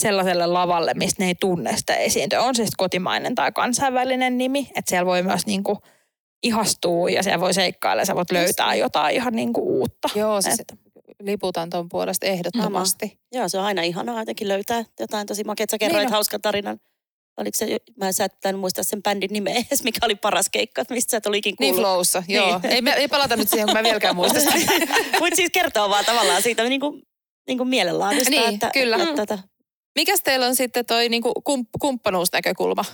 sellaiselle lavalle, mistä ne ei tunne sitä esiintyä. On se sitten kotimainen tai kansainvälinen nimi. Että siellä voi myös niinku ihastua ja siellä voi seikkailla ja sä voit löytää jotain ihan niinku uutta. Joo, siis Et, liputan tuon puolesta ehdottomasti. Joo, se on aina ihanaa jotenkin löytää jotain tosi makeaa. Sä kerroit Niin hauskan tarinan. Oliko se, mä sä et muistaa sen bändin nimeä edes, mikä oli paras keikka, mistä sä et olikin Niin kuullut. flowssa, joo. Ei, me, ei palata nyt siihen, kun mä vieläkään muista sitä. Mutta siis kertoo vaan tavallaan siitä niin kuin, niin kuin mielenlaadusta. Niin, että, kyllä. Että, tota, Mikäs teillä on sitten toi niinku kump, kumppanuusnäkökulma?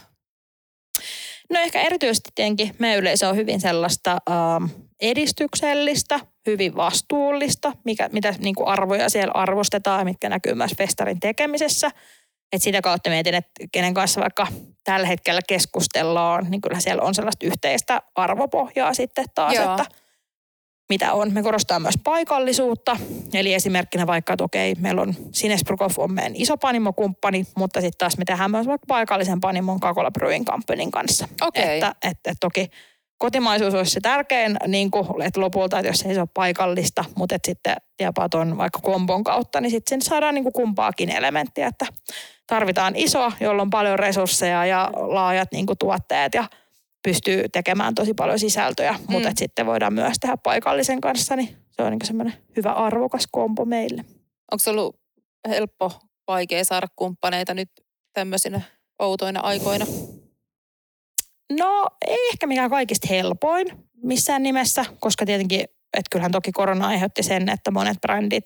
no ehkä erityisesti tietenkin meidän yleisö on hyvin sellaista ähm, edistyksellistä, hyvin vastuullista, mikä, mitä niinku arvoja siellä arvostetaan ja mitkä näkyy myös festarin tekemisessä. Et sitä kautta mietin, että kenen kanssa vaikka tällä hetkellä keskustellaan, niin kyllä siellä on sellaista yhteistä arvopohjaa sitten taas, Joo. että mitä on. Me korostaa myös paikallisuutta, eli esimerkkinä vaikka, että okei, meillä on Sinesprukov on meidän iso panimokumppani, mutta sitten taas me tehdään myös vaikka paikallisen panimon Kakola Brewing Companyn kanssa. Okei. Että, että, että toki kotimaisuus olisi se tärkein, niin kuin, että lopulta, että jos ei se ole paikallista, mutta että sitten jopa tuon vaikka kombon kautta, niin sitten sen saadaan niin kuin kumpaakin elementtiä, että tarvitaan iso, jolla on paljon resursseja ja laajat niin kuin tuotteet ja pystyy tekemään tosi paljon sisältöjä, mm. mutta sitten voidaan myös tehdä paikallisen kanssa, niin se on niin semmoinen hyvä arvokas kombo meille. Onko se ollut helppo, vaikea saada kumppaneita nyt tämmöisinä outoina aikoina? No ei ehkä mikään kaikista helpoin missään nimessä, koska tietenkin, että kyllähän toki korona aiheutti sen, että monet brändit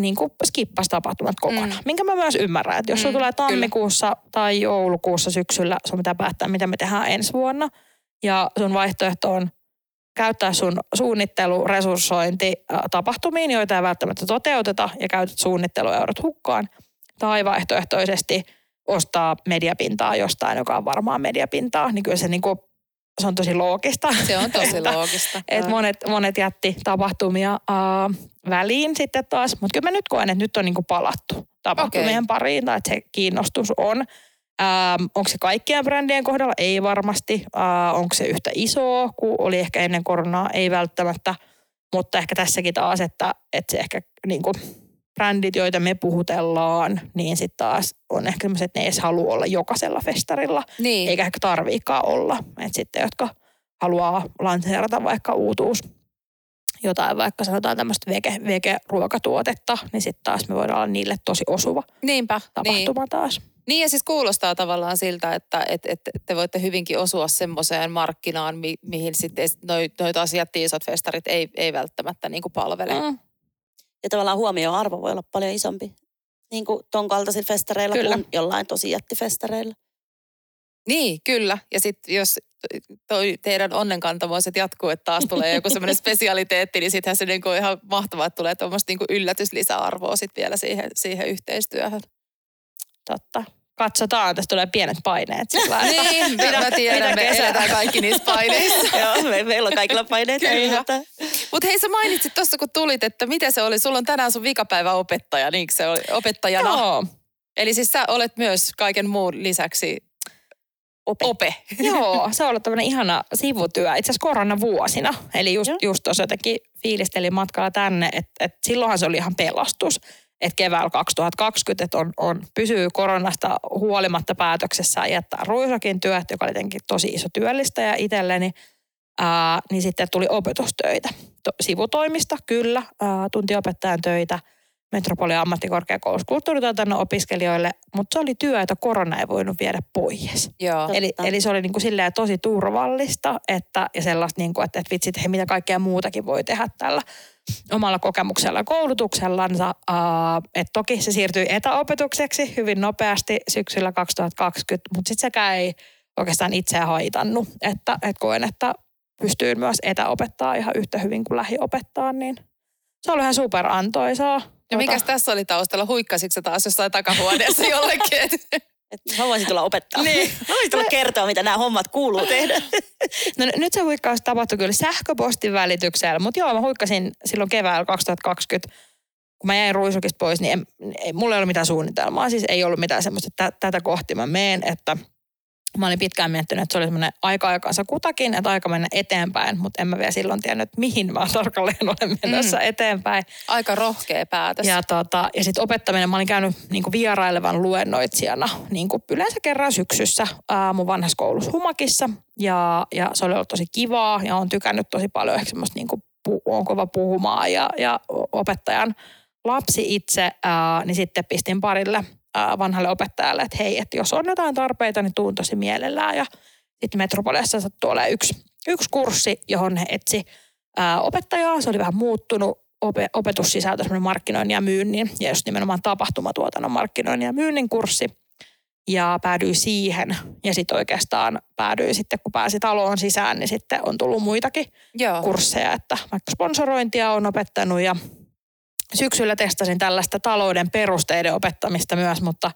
niin kuin skippas tapahtumat kokonaan. Mm. Minkä mä myös ymmärrän, että jos mm, sulla tulee tammikuussa tai joulukuussa syksyllä, sun pitää päättää, mitä me tehdään ensi vuonna. Ja sun vaihtoehto on käyttää sun suunnittelu, resurssointi tapahtumiin, joita ei välttämättä toteuteta ja käytät suunnittelueurot hukkaan. Tai vaihtoehtoisesti ostaa mediapintaa jostain, joka on varmaan mediapintaa, niin kyllä se, niin kuin, se on tosi loogista. Se on tosi että, loogista. että monet, monet jätti tapahtumia uh, väliin sitten taas, mutta kyllä mä nyt koen, että nyt on niin kuin palattu tapahtumien okay. pariin tai että se kiinnostus on. Ähm, onko se kaikkien brändien kohdalla? Ei varmasti. Äh, onko se yhtä iso kuin oli ehkä ennen koronaa? Ei välttämättä. Mutta ehkä tässäkin taas, että, että se ehkä niin kuin, brändit, joita me puhutellaan, niin sitten taas on ehkä sellaiset, että ne edes halua olla jokaisella festarilla. Niin. Eikä ehkä tarviikaan olla. Että sitten, jotka haluaa lanseerata vaikka uutuus jotain vaikka sanotaan tämmöistä vege, vege-ruokatuotetta, niin sitten taas me voidaan olla niille tosi osuva Niinpä, tapahtuma niin. taas. Niin ja siis kuulostaa tavallaan siltä, että et, et, te voitte hyvinkin osua semmoiseen markkinaan, mi, mihin sitten noita asiat isot festarit ei, ei välttämättä niin kuin palvele. Mm. Ja tavallaan huomioarvo voi olla paljon isompi niin kuin ton kaltaisilla festareilla Kyllä. kuin jollain tosi jättifestareilla. Niin, kyllä. Ja sitten jos toi teidän onnenkantamoiset jatkuu, että taas tulee joku semmoinen spesialiteetti, niin sittenhän se niinku ihan mahtavaa, että tulee tuommoista niinku yllätyslisäarvoa sitten vielä siihen, siihen yhteistyöhön. Totta. Katsotaan, tässä tulee pienet paineet. niin, mitä, mä tiedän, me eletään kaikki niissä paineissa. Joo, me, meillä on kaikilla paineet. Kyllä. Mutta hei, sä mainitsit tuossa, kun tulit, että mitä se oli. Sulla on tänään sun vikapäivä opettaja, niin se oli opettajana? Joo. Eli siis sä olet myös kaiken muun lisäksi Ope. Ope. Joo, se on ollut tämmöinen ihana sivutyö itse asiassa koronavuosina. Eli just, just tuossa jotenkin fiilistelin matkalla tänne, että et silloinhan se oli ihan pelastus. Että keväällä 2020 että on, on, pysyy koronasta huolimatta päätöksessä jättää Ruisakin työt, joka oli jotenkin tosi iso työllistäjä itselleni. Ää, niin sitten tuli opetustöitä. To, sivutoimista, kyllä, ää, tuntiopettajan töitä – Metropolian ammattikorkeakoulussa kulttuurituotannon opiskelijoille, mutta se oli työ, jota korona ei voinut viedä pois. Joo. Eli, eli se oli niin kuin silleen tosi turvallista että, ja sellaista, niin kuin, että, että vitsit, hei, mitä kaikkea muutakin voi tehdä tällä omalla kokemuksella ja koulutuksellansa. Et toki se siirtyi etäopetukseksi hyvin nopeasti syksyllä 2020, mutta sitten sekään ei oikeastaan itseä haitannut. Että, että koen, että pystyy myös etäopettaa ihan yhtä hyvin kuin lähiopettaa, niin se oli ihan superantoisaa. Ja mikäs tässä oli taustalla? Huikkasitko taas jossain takahuoneessa jollekin? Et mä voisin tulla opettaa. Niin. Mä voisin tulla kertoa, mitä nämä hommat kuuluu tehdä. No nyt se huikkaus tapahtui kyllä sähköpostin välityksellä, mutta joo, mä huikkasin silloin keväällä 2020, kun mä jäin ruisukista pois, niin en, ei, mulla ei ollut mitään suunnitelmaa. Siis ei ollut mitään semmoista, että tätä kohti mä meen, että – Mä olin pitkään miettinyt, että se oli semmoinen aika-aikansa kutakin, että aika mennä eteenpäin, mutta en mä vielä silloin tiennyt, että mihin mä tarkalleen olen menossa mm. eteenpäin. Aika rohkea päätös. Ja, tota, ja sitten opettaminen, mä olin käynyt niin vierailevan luennoitsijana niin yleensä kerran syksyssä ää, mun vanhassa koulussa Humakissa. Ja, ja se oli ollut tosi kivaa ja on tykännyt tosi paljon ehkä semmoista, niin kuin, on kova puhumaan ja, ja opettajan lapsi itse, ää, niin sitten pistin parille vanhalle opettajalle, että hei, että jos on jotain tarpeita, niin tuun tosi mielellään. Ja sitten Metropoliassa sattuu olemaan yksi, yksi kurssi, johon he etsi ää, opettajaa. Se oli vähän muuttunut ope, opetussisältö, semmoinen markkinoinnin ja myynnin, ja just nimenomaan tapahtumatuotannon markkinoinnin ja myynnin kurssi. Ja päädyin siihen. Ja sitten oikeastaan päädyin sitten, kun pääsi taloon sisään, niin sitten on tullut muitakin Joo. kursseja, että vaikka sponsorointia on opettanut ja syksyllä testasin tällaista talouden perusteiden opettamista myös, mutta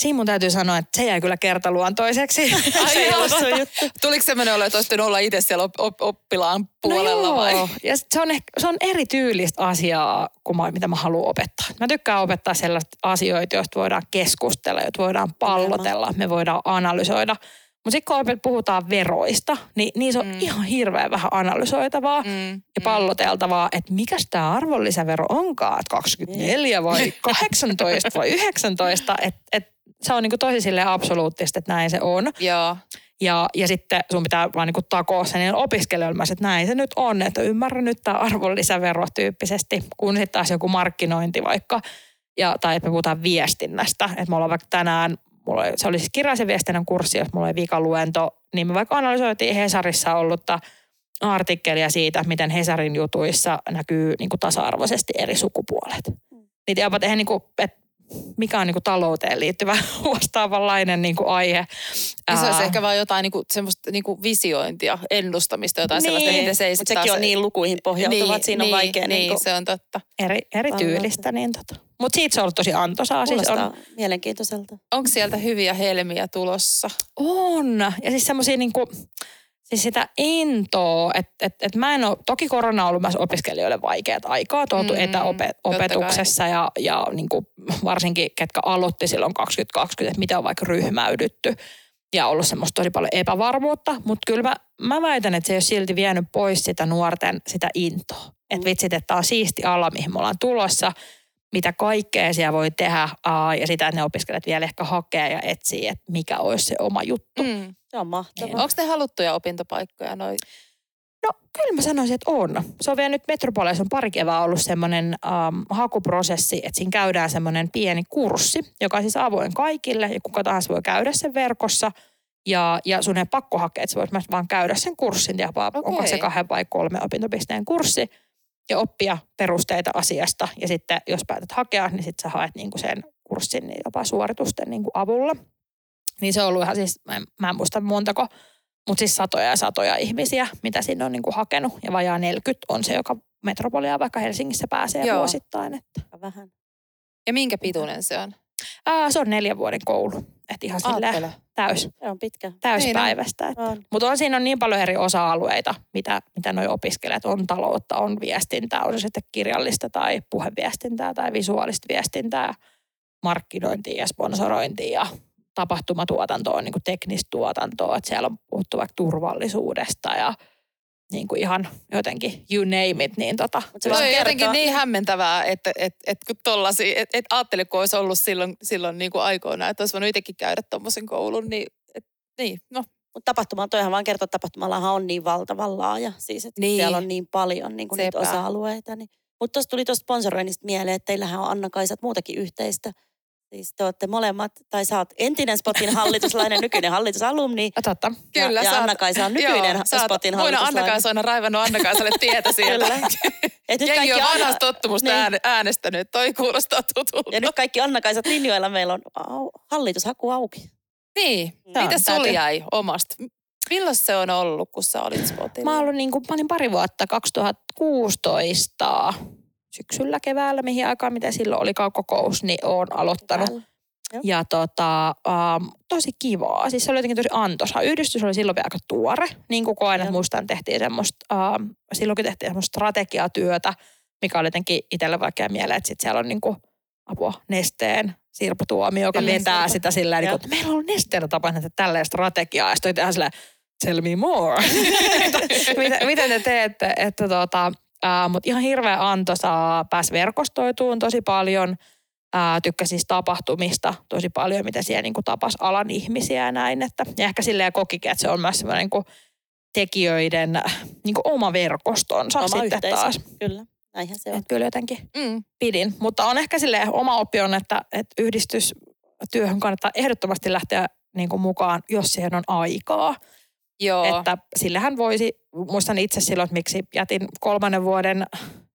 Siinä mun täytyy sanoa, että se jäi kyllä kertaluontoiseksi. Ai se juttu. Tuliko semmoinen olo, että olla itse siellä op- op- oppilaan puolella no vai? Ja se on, ehkä, se on eri tyylistä asiaa kuin mä, mitä mä haluan opettaa. Mä tykkään opettaa sellaista asioita, joista voidaan keskustella, joita voidaan pallotella, me voidaan analysoida – mutta sitten kun puhutaan veroista, niin niissä on mm. ihan hirveän vähän analysoitavaa mm. ja mm. palloteltavaa, että mikä tämä arvonlisävero onkaan, että 24 vai 18 vai 19, että et se on niinku tosi sille absoluuttista, että näin se on. Joo. Ja, ja sitten sun pitää vaan niinku takoa sen opiskelijoille, että näin se nyt on, että ymmärrän nyt tämä arvonlisävero tyyppisesti, kun sitten taas joku markkinointi vaikka, ja, tai että me puhutaan viestinnästä. Että me ollaan vaikka tänään mulla oli, se oli siis kirjaisen viestinnän kurssi, jos mulla oli vikaluento, niin me vaikka analysoitiin Hesarissa ollutta artikkelia siitä, miten Hesarin jutuissa näkyy niin kuin tasa-arvoisesti eri sukupuolet. Mm. Niitä jopa tehdä niin kuin, että mikä on niin kuin talouteen liittyvä vastaavanlainen niin kuin aihe. Niin se olisi ehkä vaan jotain niinku, semmoista niinku visiointia, ennustamista, jotain sellaista, Niin, niitä se ei Mutta sekin taas- on niin lukuihin pohjautuvat, niin, että siinä on niin, vaikea Niin, niin, se on totta. eri, eri tyylistä. Niin tota. Mutta siitä se on ollut tosi antoisaa. Siis on, mielenkiintoiselta. Onko sieltä hyviä helmiä tulossa? on. Ja siis semmoisia niinku, siis sitä intoa, että et, et mä en ole, toki korona on ollut myös opiskelijoille vaikeat aikaa, tuotu Mm, mm, etäopetuksessa ja, ja niinku, varsinkin ketkä aloitti silloin 2020, että miten on vaikka ryhmäydytty ja ollut semmoista tosi paljon epävarmuutta, mutta kyllä mä, mä väitän, että se ei ole silti vienyt pois sitä nuorten sitä intoa. Että vitsit, että tämä on siisti ala, mihin me ollaan tulossa, mitä kaikkea siellä voi tehdä aa, ja sitä, että ne opiskelijat vielä ehkä hakee ja etsii, että mikä olisi se oma juttu. Mm. Se on mahtavaa. Onko te haluttuja opintopaikkoja? Noi? No kyllä mä sanoisin, että on. Se on vielä nyt Metropoliassa on pari kevää ollut semmoinen ähm, hakuprosessi, että siinä käydään semmoinen pieni kurssi, joka on siis avoin kaikille ja kuka tahansa voi käydä sen verkossa. Ja, ja sun ei pakko hakea, että sä voit myös vaan käydä sen kurssin ja vaan, Okei. onko se kahden vai kolme opintopisteen kurssi ja oppia perusteita asiasta. Ja sitten jos päätät hakea, niin sitten sä haet niinku sen kurssin niin jopa suoritusten niinku avulla. Niin se on ollut ihan siis, mä en, mä en muista montako mutta siis satoja ja satoja ihmisiä, mitä sinne on niinku hakenut. Ja vajaa 40 on se, joka metropolia vaikka Helsingissä pääsee Joo. Vuosittain. Että. Vähän. Ja minkä pituinen se on? Ää, se on neljän vuoden koulu. Että ihan Aattele. täys, Se on pitkä. täyspäiväistä. Että. On. Mutta on siinä on niin paljon eri osa-alueita, mitä, mitä noi opiskelijat on taloutta, on viestintää, on se sitten kirjallista tai puheviestintää tai visuaalista viestintää, markkinointia ja sponsorointia ja tapahtumatuotantoa, niin kuin teknistä tuotantoa, että siellä on puhuttu vaikka turvallisuudesta ja niin kuin ihan jotenkin you name it, niin tota, Mut se on jotenkin kertoo- niin hämmentävää, että et, et, kun tollasi, et, et ajattele, kun olisi ollut silloin, silloin niin kuin aikoina, että olisi voinut itsekin käydä tuommoisen koulun, niin, et, niin, no. Mutta tapahtuma on toihan vaan kertoo, että tapahtumallahan on niin valtavan laaja. Siis, että Niin. siellä on niin paljon niin kuin niitä osa-alueita. Niin. Mutta tuossa tuli tuosta sponsoroinnista mieleen, että teillähän on Anna-Kaisat muutakin yhteistä. Siis te olette molemmat, tai sä oot entinen Spotin hallituslainen, nykyinen hallitusalumni. ja totta. Kyllä, ja, ja Anna-Kaisa on nykyinen Joo, oot Spotin hallituslainen. Anna-Kaisa on raivannut Anna-Kaisalle tietä sieltä. Kyllä. Et nyt Jengi kaikki on Anna- vanhasta tottumusta Niin. äänestänyt. Toi kuulostaa tutulta. Ja nyt kaikki Anna-Kaisat linjoilla meillä on au, hallitushaku auki. Niin, Joo, mitä sulla täytyy- jäi omasta? Milloin se on ollut, kun sä olit spotilla? Mä ollut niin kuin, mä olin pari vuotta 2016 syksyllä, keväällä, mihin aikaan, mitä silloin olikaan kokous, niin oon aloittanut. Joo. Ja tota, um, tosi kivaa. Siis se oli jotenkin tosi antoisa. Yhdistys oli silloin vielä aika tuore. Niin kuin koen, että Joo. muistan tehtiin semmoista, um, silloinkin tehtiin semmoista strategiatyötä, mikä oli jotenkin itselle vaikea mieleen, että sit siellä on niin kuin, apua nesteen Sirpa Tuomio, joka Kyllä, vetää Sirpa. sitä sillä niin että meillä on ollut nesteellä tapa tehdä tälleen strategiaa. Ja sitten ihan silleen, tell me more. mitä, mitä te teette? Että tota, mutta ihan hirveä antoisaa. Pääsi verkostoituun tosi paljon. Ää, tykkäsin siis tapahtumista tosi paljon, mitä siellä niin tapas alan ihmisiä ja näin. Että, ja ehkä silleen kokikin, että se on myös semmoinen niin tekijöiden niin oma verkostonsa Oma sitten yhteisö. taas. Kyllä, näinhän se on. Että kyllä jotenkin Mm. pidin. Mutta on ehkä silleen oma oppi on, että, että yhdistystyöhön kannattaa ehdottomasti lähteä niin kuin mukaan, jos siihen on aikaa. Joo. Että sillähän voisi, muistan itse silloin, että miksi jätin kolmannen vuoden,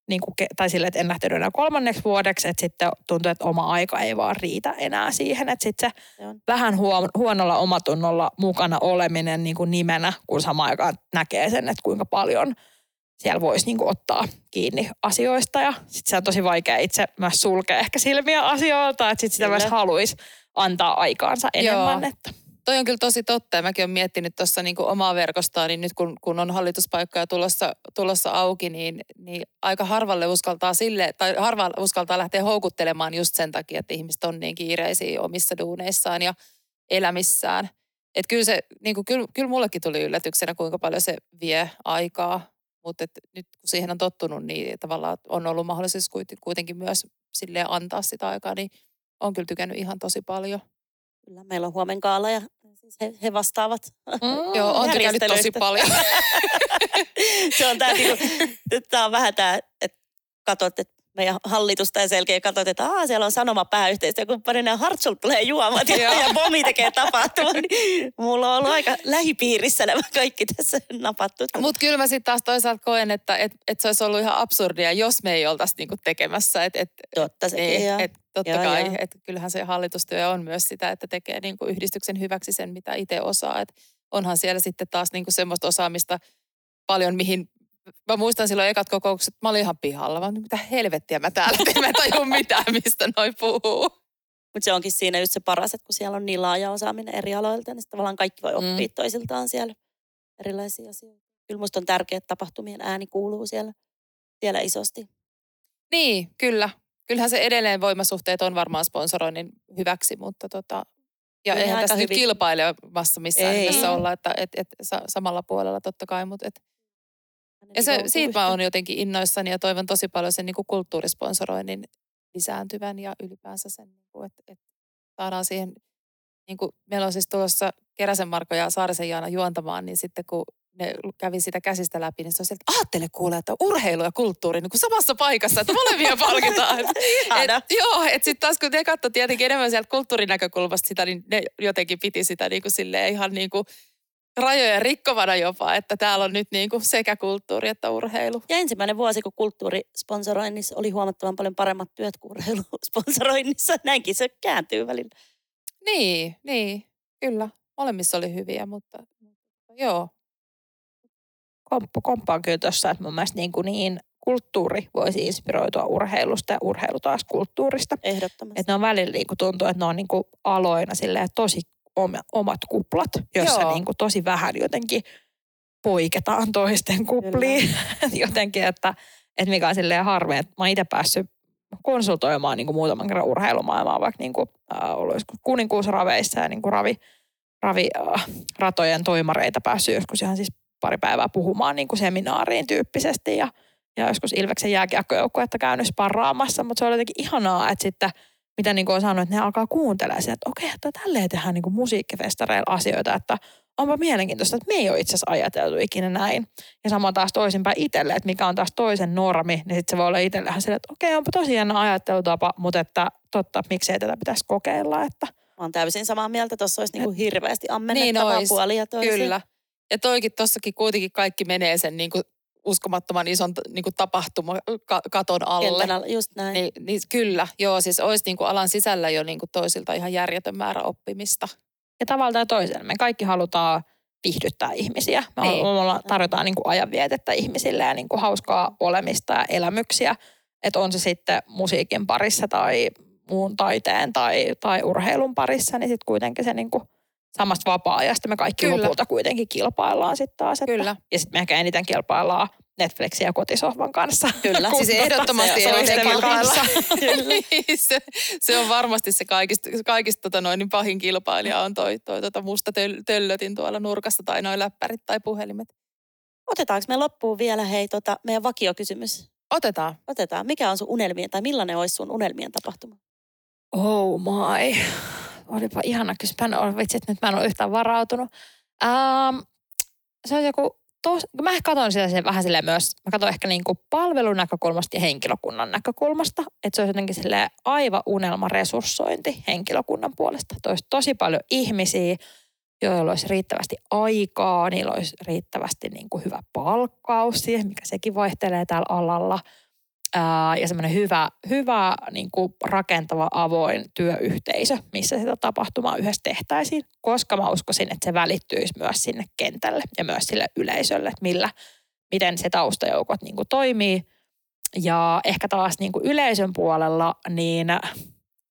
niin kuin, tai silleen, että en lähtenyt enää kolmanneksi vuodeksi, että sitten tuntui, että oma aika ei vaan riitä enää siihen, että sitten se Se on. vähän huom- huonolla omatunnolla mukana oleminen niin kuin nimenä, kun samaan aikaan näkee sen, että kuinka paljon siellä voisi niin kuin ottaa kiinni asioista ja sitten se on tosi vaikea itse myös sulkea ehkä silmiä asioilta, että sitten sitä Kyllä. myös haluaisi antaa aikaansa enemmän. Joo. Että. Toi on kyllä tosi totta ja mäkin olen miettinyt tuossa niinku omaa verkostoa, niin nyt kun, kun on hallituspaikkoja tulossa, tulossa auki, niin, niin aika harvalle uskaltaa sille, tai harva uskaltaa lähteä houkuttelemaan just sen takia, että ihmiset on niin kiireisiä omissa duuneissaan ja elämissään. Että kyllä se, niinku, kyllä, kyllä mullekin tuli yllätyksenä, kuinka paljon se vie aikaa, mutta nyt kun siihen on tottunut, niin tavallaan on ollut mahdollisuus kuit- kuitenkin myös silleen antaa sitä aikaa, niin on kyllä tykännyt ihan tosi paljon. Kyllä, meillä on huomen kaala ja siis he, he vastaavat. Mm. Joo, on tykännyt tosi paljon. se on tää, niinku, tää on vähän tämä, että katsot, että meidän hallitusta ja selkeä katsot, että Aa, siellä on sanoma pääyhteistyökumppanina Hartsul tulee juomat ja, ja Bomi tekee tapahtuman. Niin mulla on ollut aika lähipiirissä nämä kaikki tässä napattu. Mutta kyllä mä sitten taas toisaalta koen, että et, et se olisi ollut ihan absurdia, jos me ei oltaisi niinku tekemässä. Et, et, Totta sekin, niin, et totta Joo, kai. joo. Että kyllähän se hallitustyö on myös sitä, että tekee niin kuin yhdistyksen hyväksi sen, mitä itse osaa. Et onhan siellä sitten taas niin kuin semmoista osaamista paljon, mihin Mä muistan silloin ekat kokoukset, mä olin ihan pihalla. Olin, mitä helvettiä mä täällä teen, mä en taju mitään, mistä noi puhuu. Mutta se onkin siinä just se paras, että kun siellä on niin laaja osaaminen eri aloilta, niin tavallaan kaikki voi oppia Mm. mm. toisiltaan siellä erilaisia asioita. Kyllä musta on tärkeää, että tapahtumien ääni kuuluu siellä, siellä isosti. Niin, kyllä. Kyllähän se edelleen voimasuhteet on varmaan sponsoroinnin hyväksi, mutta tota, ja Kyllä ne eihän tässä nyt hyvin- kilpailemassa missään Ei. nimessä olla, että et, et, sa, samalla puolella totta kai, mutta et, ja Ne se, siitä mä oon jotenkin innoissani ja toivon tosi paljon sen niin kuin kulttuurisponsoroinnin lisääntyvän ja ylipäänsä sen, niin kuin, että, että saadaan siihen, niin kuin meillä on siis tulossa Keräsen Marko ja Saarisen Jaana juontamaan, niin sitten kun ne kävi sitä käsistä läpi, niin se on sieltä, että ajattele kuule, että urheilu ja kulttuuri niin kuin samassa paikassa, että molemmia palkitaan. Et, Ihana. et, joo, että sitten taas kun ne katsoi tietenkin enemmän sieltä kulttuurinäkökulmasta sitä, niin ne jotenkin piti sitä niin kuin silleen ihan niin kuin rajoja rikkovana jopa, että täällä on nyt niin kuin sekä kulttuuri että urheilu. Ja ensimmäinen vuosi, kun kulttuurisponsoroinnissa oli huomattavan paljon paremmat työt kuin urheilusponsoroinnissa. Näinkin se kääntyy välillä. Niin, niin, kyllä. Molemmissa oli hyviä, mutta mutta joo. Komppu, komppaan kyllä tuossa, että mun mielestä niin, kuin niin kulttuuri voisi inspiroitua urheilusta ja urheilu taas kulttuurista. Ehdottomasti. Että ne on välillä niin kuin tuntuu, että ne on niin kuin aloina silleen tosi oma- omat kuplat, jossa Joo. niin kuin tosi vähän jotenkin poiketaan toisten kupliin. jotenkin, että, että mikä on silleen harmi, että mä oon itse päässyt konsultoimaan niin kuin muutaman kerran urheilumaailmaa, vaikka niin kuin, äh, ollut joskus kuninkuusraveissa ja niin kuin ravi, ravi äh, ratojen toimareita päässyt joskus ihan siis pari päivää puhumaan niin kuin seminaariin tyyppisesti ja, ja joskus Ilveksen jääkiekkojoukkuetta käynyt sparraamassa, mutta se oli jotenkin ihanaa, että sitten mitä niin kuin on sanonut, että ne alkaa kuuntelemaan sitä, että okei, että tälleen tehdään niin kuin musiikkifestareilla asioita, että onpa mielenkiintoista, että me ei ole itse asiassa ajateltu ikinä näin. Ja sama taas toisinpäin itselle, että mikä on taas toisen normi, niin sitten se voi olla itsellähän sille, että okei, onpa tosi jännä ajattelutapa, mutta että totta, miksei tätä pitäisi kokeilla, että Mä oon täysin samaa mieltä. Tuossa olisi niinku hirveästi Niin ammennettavaa ois, puolia ja toisia. Kyllä. Ja toikin tossakin kuitenkin kaikki menee sen niin kuin uskomattoman ison niin kuin tapahtumakaton alle. Kentän alla, just näin. Niin, niin kyllä, joo, siis olisi niin kuin alan sisällä jo niin kuin toisilta ihan järjetön määrä oppimista. ja tavalla tai toisella. Me kaikki halutaan viihdyttää ihmisiä. Me Niin. ollaan, tarjotaan niin kuin ajanvietettä ihmisille ja niin kuin hauskaa olemista ja elämyksiä. Että on se sitten musiikin parissa tai muun taiteen tai, tai urheilun parissa, niin sitten kuitenkin se niin kuin samasta vapaa-ajasta me kaikki Kyllä. Lopulta kuitenkin kilpaillaan sitten taas. Että, Kyllä. Ja sitten me ehkä eniten kilpaillaan Netflixin ja kotisohvan kanssa. Kyllä. Siis ehdottomasti se- kilpaillaan. kanssa. Se, se on varmasti se kaikista, kaikista tota noin, niin pahin kilpailija on toi, toi tota musta töl, töllötin tuolla nurkassa tai noin läppärit tai puhelimet. Otetaanko me loppuun vielä hei tota, meidän vakiokysymys? Otetaan. Otetaan. Mikä on sun unelmien tai millainen olisi sun unelmien tapahtuma? Oh my. Olipa ihana kysymys. Mä en vitsi, että nyt mä en ole yhtään varautunut. Ähm, se on joku, tos, mä katson sitä se vähän silleen myös, mä katson ehkä niinku palvelun näkökulmasta ja henkilökunnan näkökulmasta. Että se olisi jotenkin silleen aivan unelma resurssointi henkilökunnan puolesta. Että olisi tosi paljon ihmisiä, joilla olisi riittävästi aikaa, niillä olisi riittävästi niinku hyvä palkkaus siihen, mikä sekin vaihtelee täällä alalla – ja semmoinen hyvä, hyvä niin kuin rakentava, avoin työyhteisö, missä sitä tapahtumaa yhdessä tehtäisiin, koska mä uskoisin, että se välittyisi myös sinne kentälle ja myös sille yleisölle, että millä, miten se taustajoukot niin kuin toimii. Ja ehkä taas niin kuin yleisön puolella, niin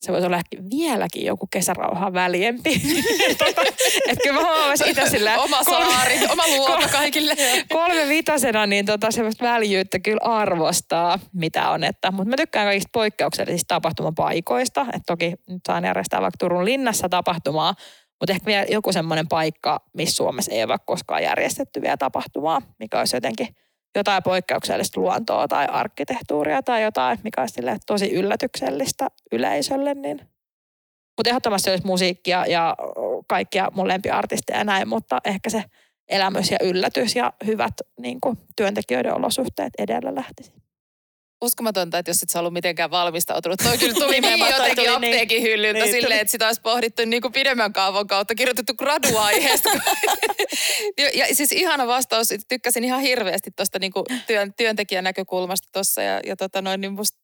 se voisi olla ehkä vieläkin joku kesärauha väljempi. tota, että kyllä mä huomasin itse silleen, Oma kolme- saari, oma luota kolme- kaikille. kolme vitosena niin tota semmoista väljyyttä kyllä arvostaa, mitä on. Että, mutta mä tykkään kaikista poikkeuksellisista tapahtumapaikoista. Että toki nyt saan järjestää vaikka Turun linnassa tapahtumaa, mutta ehkä vielä joku semmoinen paikka, missä Suomessa ei ole koskaan järjestetty vielä tapahtumaa, mikä olisi jotenkin jotain poikkeuksellista luontoa tai arkkitehtuuria tai jotain, mikä olisi tosi yllätyksellistä yleisölle. Niin. Mutta ehdottomasti olisi musiikkia ja kaikkia mun lempiartisteja ja näin, mutta ehkä se elämys ja yllätys ja hyvät niin kuin, työntekijöiden olosuhteet edellä lähtisi. Uskomatonta, että jos et sä ollut mitenkään valmistautunut. Toi kyllä tuli niin jotenkin tuli niin. apteekin hyllyltä Niin, silleen, että sitä olisi pohdittu niin kuin pidemmän kaavon kautta, kirjoitettu graduaiheesta. ja, ja, siis ihana vastaus. Tykkäsin ihan hirveästi tuosta niin kuin työn, työntekijän näkökulmasta tuossa. Ja, ja tota noin, niin musta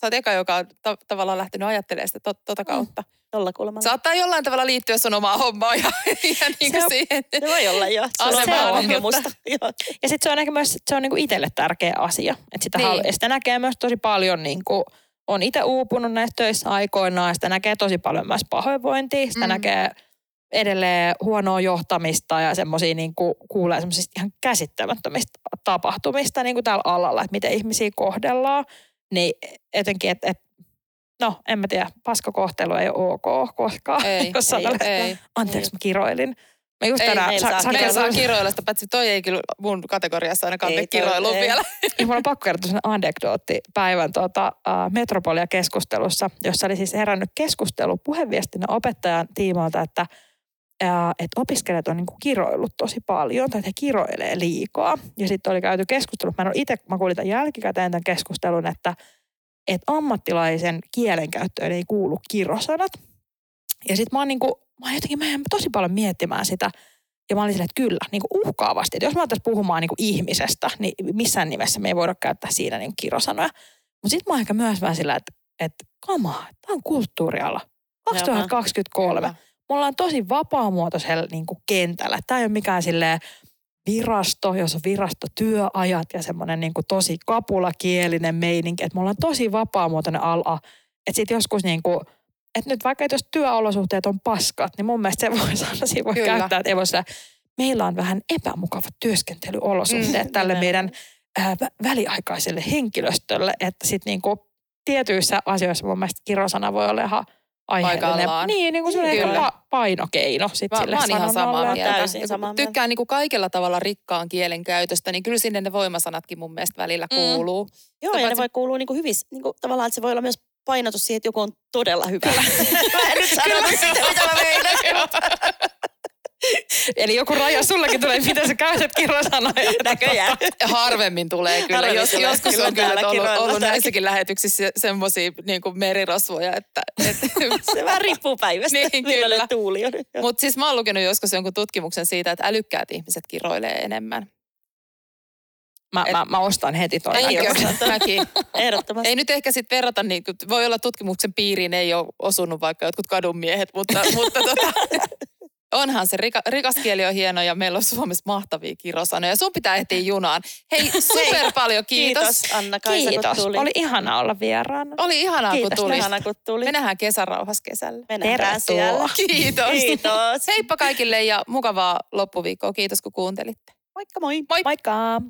sä oot eka, joka on ta- tavallaan lähtenyt ajattelemaan sitä to- tota kautta. Tolla kulmalla. Saattaa jollain tavalla liittyä sun omaa hommaa ja, ja niin Se kuin on- siihen. Se voi olla jo. Se on on, kokemusta. Joo. Ja sitten se on ehkä myös, se on niinku itselle tärkeä asia. Että sitä, Niin. niin. ja sitä näkee myös tosi paljon, niinku, on itse uupunut näissä töissä aikoinaan, sitä näkee tosi paljon myös pahoinvointia, sitä Mm. mm. näkee edelleen huonoa johtamista ja semmoisia niinku, kuulee semmoisista ihan käsittämättömistä tapahtumista niinku tällä alalla, että miten ihmisiä kohdellaan. Niin etenkin, että et, no en mä tiedä, paskakohtelu ei ole ok koskaan. Ei, jos ei, sanon, ei. Anteeksi, mä kiroilin. Mä just Ei, tänään, meillä saa Meillä kiroilla. saa kiroilla sitä, paitsi toi ei kyllä mun kategoriassa ainakaan Ei toi- kiroiluun ei. vielä. Ja mulla on pakko kertoa sellainen anekdootti päivän tuota, uh, Metropolia-keskustelussa, jossa oli siis herännyt keskustelu puheviestinnän opettajan tiimoilta, että että opiskelijat on niinku kiroillut tosi paljon, tai että he kiroilee liikaa. Ja sitten oli käyty keskustelu, mä en ole itse, mä kuulin tämän jälkikäteen tämän keskustelun, että, että ammattilaisen kielenkäyttöön ei kuulu kirosanat. Ja sitten mä oon niinku, mä oon jotenkin, mä jäin tosi paljon miettimään sitä, ja mä olin silleen, että kyllä, niin kuin uhkaavasti. Että jos mä aloittaisin puhumaan niin kuin ihmisestä, niin missään nimessä me ei voida käyttää siinä niin kuin kirosanoja. Mutta sitten mä oon ehkä myös vähän sillä, että, että kamaa, tämä on kulttuuriala. 2023. Kyllä. Me ollaan tosi vapaamuotoisella niin kuin kentällä. Tämä ei ole mikään silleen virasto, jos on virastotyöajat ja semmoinen niin kuin tosi kapulakielinen meininki. Että me ollaan tosi vapaamuotoinen ala. Että sitten joskus niin kuin, että nyt vaikka jos työolosuhteet on paskat, niin mun mielestä se voi sanoa, siinä voi Kyllä. käyttää, että ei voi meillä on vähän epämukavat työskentelyolosuhteet Mm, tälle meidän ää, vä- väliaikaiselle henkilöstölle, että sitten niinku tietyissä asioissa mun mielestä kirosana voi olla ihan. Paikallaan. Niin, niin kuin Kyllä. pa- painokeino sit Mä, sille mä oon ihan samaa mieltä. täysin samaa mieltä. Tykkään niin kuin kaikella tavalla rikkaan kielen käytöstä, niin kyllä sinne ne voimasanatkin mun mielestä välillä Mm. kuuluu. Joo, Sitä ja ne paitsi- voi kuulua niinku hyvissä, niinku, tavallaan, että se voi olla myös painotus siihen, että joku on todella hyvä. mä en nyt sanonut sitä, mitä mä meinasin. Eli joku raja sullekin tulee, miten sä käytät kirosanoja. Näköjään. Harvemmin tulee kyllä. Harvemmin Jos, tulee. joskus Kyllä on kyllä ollut, ollut täälläkin. näissäkin lähetyksissä semmoisia niin merirosvoja, että... että Se vähän riippuu päivästä, Niin, kyllä. tuuli on. Mutta siis mä oon lukenut joskus jonkun tutkimuksen siitä, että älykkäät ihmiset kiroilee enemmän. Mä, Et- mä, mä ostan heti toi. Ei. Mäkin. Ehdottomasti. Ei nyt ehkä sitten verrata, niin kuin, voi olla tutkimuksen piiriin ei ole osunut vaikka jotkut kadunmiehet, mutta, mutta tota, onhan se rika, rikas kieli on hieno ja meillä on Suomessa mahtavia kirosanoja. Sun pitää ehtiä junaan. Hei, super paljon kiitos. Kiitos Anna-Kaisa, Kiitos. kun tuli. Oli ihana olla vieraana. Oli ihanaa, kun Kiitos, tulit. Ihana, kun tuli. Me nähdään kesärauhassa kesällä. Me nähdään siellä. Kiitos. Kiitos. Heippa kaikille ja mukavaa loppuviikkoa. Kiitos kun kuuntelitte. Moikka moi. Moi. Moikka!